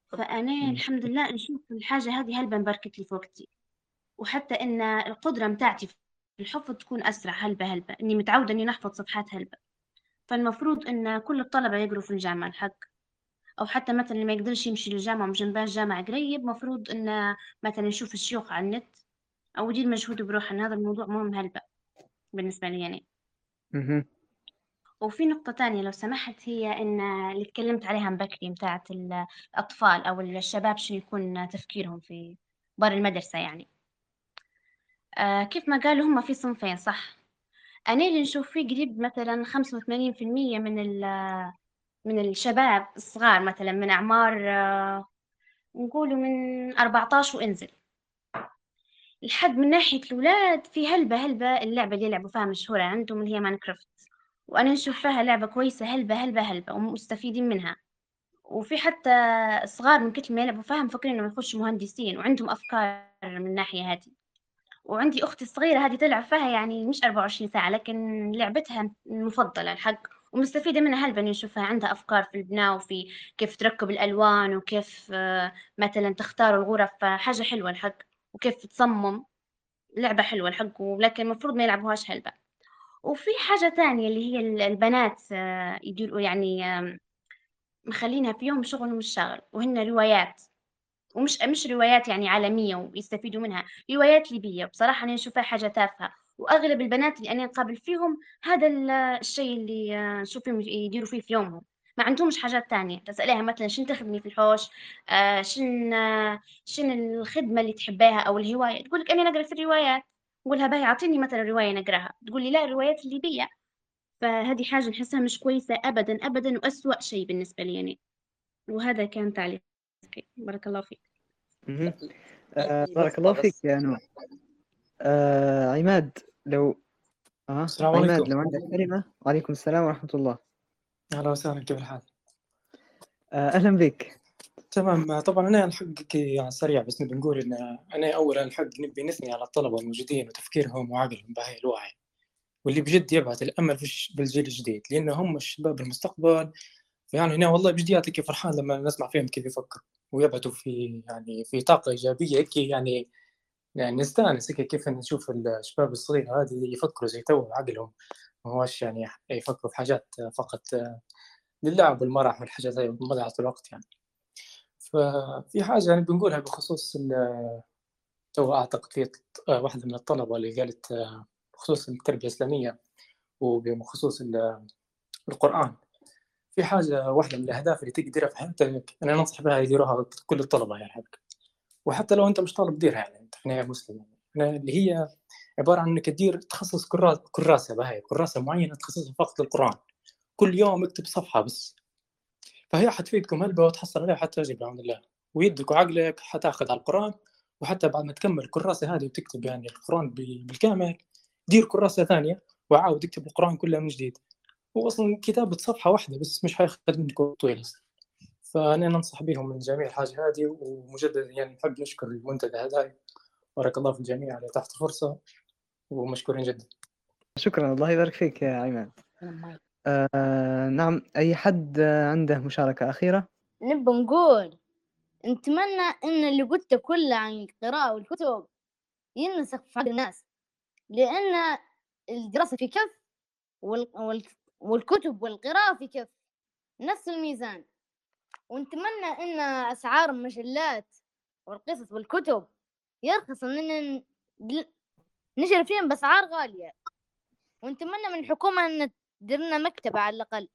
فأنا الحمد لله نشوف الحاجة هذه هلبة مباركت لي في وقتي. وحتى إن القدرة متاعتي في الحفظ تكون أسرع هلبة هلبة. إني متعودة إني نحفظ صفحات هلبة. فالمفروض إن كل الطلبة يقروا في الجامعة الحق أو حتى مثلا اللي ما يقدرش يمشي للجامعة وجنبها الجامعة قريب مفروض إنه مثلا يشوف الشيوخ على النت أو يدير مجهود بروحه. هذا الموضوع مهم هلبة بالنسبة لي يعني. وفي نقطة تانية لو سمحت هي إن اللي تكلمت عليها من بكري متاعت الأطفال أو الشباب شو يكون تفكيرهم في بار المدرسة يعني. آه كيف ما قالوا هم في صنفين صح؟ أنا اللي نشوف فيه قريب مثلا خمسة وثمانين في المية من من الشباب الصغار مثلا من أعمار آه نقولوا من أربعتاش وانزل. لحد من ناحية الأولاد في هلبة هلبة اللعبة اللي يلعبوا فيها مشهورة عندهم اللي هي ماينكرافت. وأنا نشوف فيها لعبة كويسة هلبة هلبة هلبة ومستفيدين منها. وفي حتى صغار من كتر ما يلعبوا فيها مفكرين إنهم يخشوا مهندسين وعندهم أفكار من الناحية هذه. وعندي أختي الصغيرة هذه تلعب فيها يعني مش 24 ساعة لكن لعبتها المفضلة الحق ومستفيدة منها هلبة إني أشوفها عندها أفكار في البناء وفي كيف تركب الألوان وكيف آه، مثلا تختار الغرف حاجة حلوة الحق وكيف تصمم. لعبة حلوة الحق ولكن المفروض ما يلعبوهاش هلبة وفي حاجة تانية اللي هي البنات آه، يديروا يعني مخلينها فيهم شغل مش شغل وهن روايات. ومش مش روايات يعني عالمية ويستفيدوا منها روايات ليبية. بصراحة أنا نشوفها حاجة تافهة. وأغلب البنات اللي أنا نقابل فيهم هذا الشيء اللي آه، نشوفهم يديروا فيه في يومهم. ما عندهمش حاجات تانية. تسأليها مثلا شن تخدمي في الحوش؟ آه شن آه شن الخدمة اللي تحبيها أو الهواية؟ تقول لك أنا نقرأ في الروايات. نقولها باهي أعطيني مثلا رواية نقرأها. تقول لي لا الروايات الليبية. فهذه حاجة نحسها مش كويسة أبدا أبدا وأسوأ شيء بالنسبة لي يعني وهذا كان تعليق بارك الله فيك. آه بارك الله فيك يا نور. آه عماد. لو آه السلام عماد عليكم. لو عندك كلمة. وعليكم السلام ورحمة الله. أهلا وسهلا كيف الحال؟ آه أهلا بك. تمام. طبعا أنا الحق يعني سريع بس نبي نقول إن أنا أولا الحق نبي نثني على الطلبة الموجودين وتفكيرهم وعقلهم بهاي الوعي واللي بجد يبعث الأمل في بالجيل الجديد لأن هم الشباب المستقبل. يعني هنا والله بجدياتك فرحان لما نسمع فيهم كيف يفكروا ويبعثوا في يعني في طاقة إيجابية. هيك يعني يعني نستانس هيك كيف نشوف الشباب الصغير هذه يفكروا زي تو عقلهم. ما هوش يعني يفكروا في حاجات فقط للعب والمرح والحاجات هاي مضيعة الوقت يعني. ففي حاجة يعني بنقولها بخصوص تو أعتقد في واحدة من الطلبة اللي قالت بخصوص التربية الإسلامية وبخصوص القرآن. في حاجة واحدة من الأهداف اللي تقدرها في حياتك أنا ننصح بها يديروها كل الطلبة يعني حق وحتى لو أنت مش طالب ديرها يعني. أنت إحنا مسلم يعني اللي هي عبارة عن إنك تدير تخصص كراسة بهاي كراسة معينة تخصصها فقط للقرآن. كل يوم اكتب صفحة بس. فهي حتفيدكم هلبة وتحصل عليها حتى تجي بعون الله. ويدك وعقلك حتاخذ على القرآن وحتى بعد ما تكمل الكراسة هذه وتكتب يعني القرآن بالكامل دير كراسة ثانية وعاود اكتب القرآن كله من جديد. هو أصلا كتابة صفحة واحدة بس مش حياخذ منك وقت طويل. فأنا ننصح بهم من جميع الحاجة هذه ومجددا يعني نحب نشكر المنتدى هذا. بارك الله في الجميع على تحت الفرصه ومشكورين جدا. شكرا الله يبارك فيك يا عماد آه نعم أي حد عنده مشاركة أخيرة؟ نبى نقول نتمنى إن اللي قلته كله عن القراءة والكتب ينسخ في عقل الناس لأن الدراسة في كف وال... وال... والكتب والقراءة في كف نفس الميزان. ونتمنى إن أسعار المجلات والقصص والكتب يرخص إننا نشر فيهم بأسعار غالية. ونتمنى من الحكومة أن تدير لنا مكتبة على الأقل.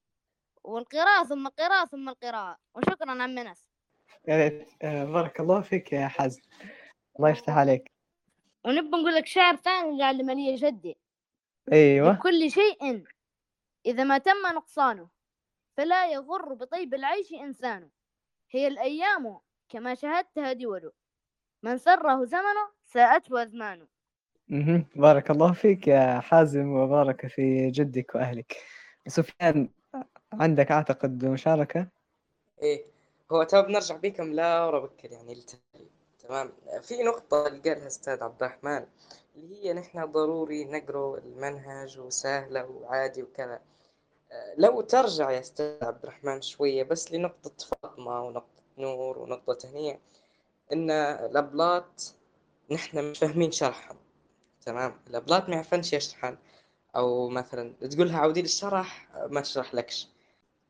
والقراءة ثم القراءة ثم القراءة. وشكرا عم ناس يا ريت. آه، بارك الله فيك يا حازم. الله يفتح عليك. ونبي نقول لك شعر ثاني اللي علم لي جدي. أيوه. كل شيء إذا ما تم نقصانه فلا يغر بطيب العيش إنسان هي الأيام كما شهدتها دول من سره زمنه ساءته أزمانه. بارك الله فيك يا حازم وبارك في جدك وأهلك. سفيان عندك أعتقد مشاركة؟ إيه. هو تو بنرجع بيكم لا بكر يعني التالي تمام. في نقطة اللي قالها أستاذ عبد الرحمن اللي هي نحن ضروري نقرأ المنهج وسهلة وعادي وكذا. لو ترجع يا أستاذ عبد الرحمن شوية بس لنقطة فاطمة ونقطة نور ونقطة هنية إن الأبلاط نحن مش فاهمين شرحهم تمام؟ الأبلاط ما يعرفنش يشرحن أو مثلا تقولها عودي الشرح ما تشرح لكش.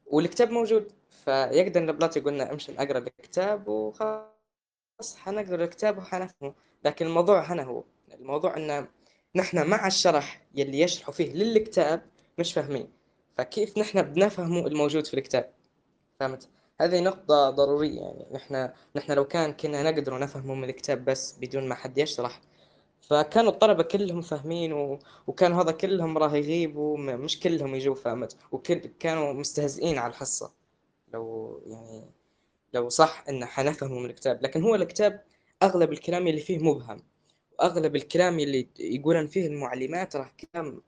والكتاب موجود فيقدر الأبلاط يقولنا امشي اقرا الكتاب وخلاص حنقرأ الكتاب وحنفهمه. لكن الموضوع هنا هو الموضوع إن نحن مع الشرح يلي يشرحوا فيه للكتاب مش فاهمين. فكيف نحن بنفهمه الموجود في الكتاب؟ فهمت؟ هذه نقطة ضرورية يعني. نحن نحن لو كان كنا نقدر نفهمه من الكتاب بس بدون ما حد يشرح فكانوا الطلبة كلهم فاهمين و... وكانوا هذا كلهم راح يغيبوا مش كلهم يجوا فهمت وكل مستهزئين على الحصة. لو يعني لو صح إن حنفهمه من الكتاب. لكن هو الكتاب أغلب الكلام اللي فيه مبهم. وأغلب الكلام اللي يقولن فيه المعلمات راح كلام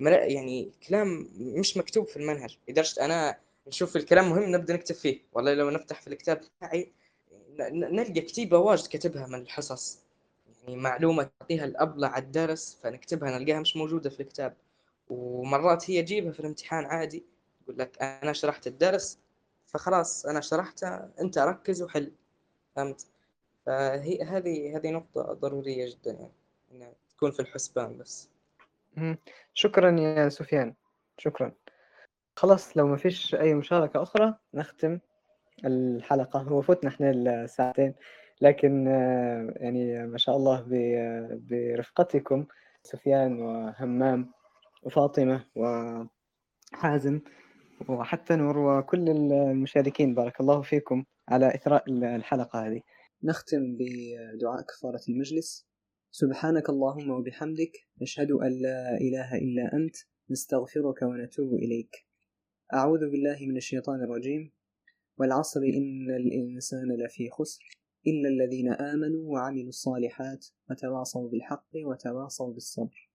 يعني كلام مش مكتوب في المنهج. لدرجة أنا نشوف الكلام مهم نبدأ نكتب فيه. والله لو نفتح في الكتاب تاعي نلقى كتيبة واجد كتبها من الحصص. يعني معلومة تعطيها الأبلة على الدرس فنكتبها نلقاها مش موجودة في الكتاب. ومرات هي تجيبها في الامتحان عادي يقول لك أنا شرحت الدرس فخلاص أنا شرحته أنت ركز وحل. فهمت؟ فهي هذه هذه نقطة ضرورية جدا يعني تكون في الحسبان بس. شكرا يا سفيان. شكرا. خلاص لو ما فيش أي مشاركة أخرى نختم الحلقة. هو فتنا إحنا الساعتين لكن آه، يعني ما شاء الله برفقتكم سفيان وهمام وفاطمة وحازم وحتى نور وكل المشاركين. بارك الله فيكم على إثراء الحلقة هذه. نختم بدعاء كفارة المجلس. سبحانك اللهم وبحمدك نشهد أن لا إله إلا أنت نستغفرك ونتوب إليك. أعوذ بالله من الشيطان الرجيم. والعصر إن الإنسان لفي خسر إلا الذين آمنوا وعملوا الصالحات وتواصوا بالحق وتواصوا بالصبر.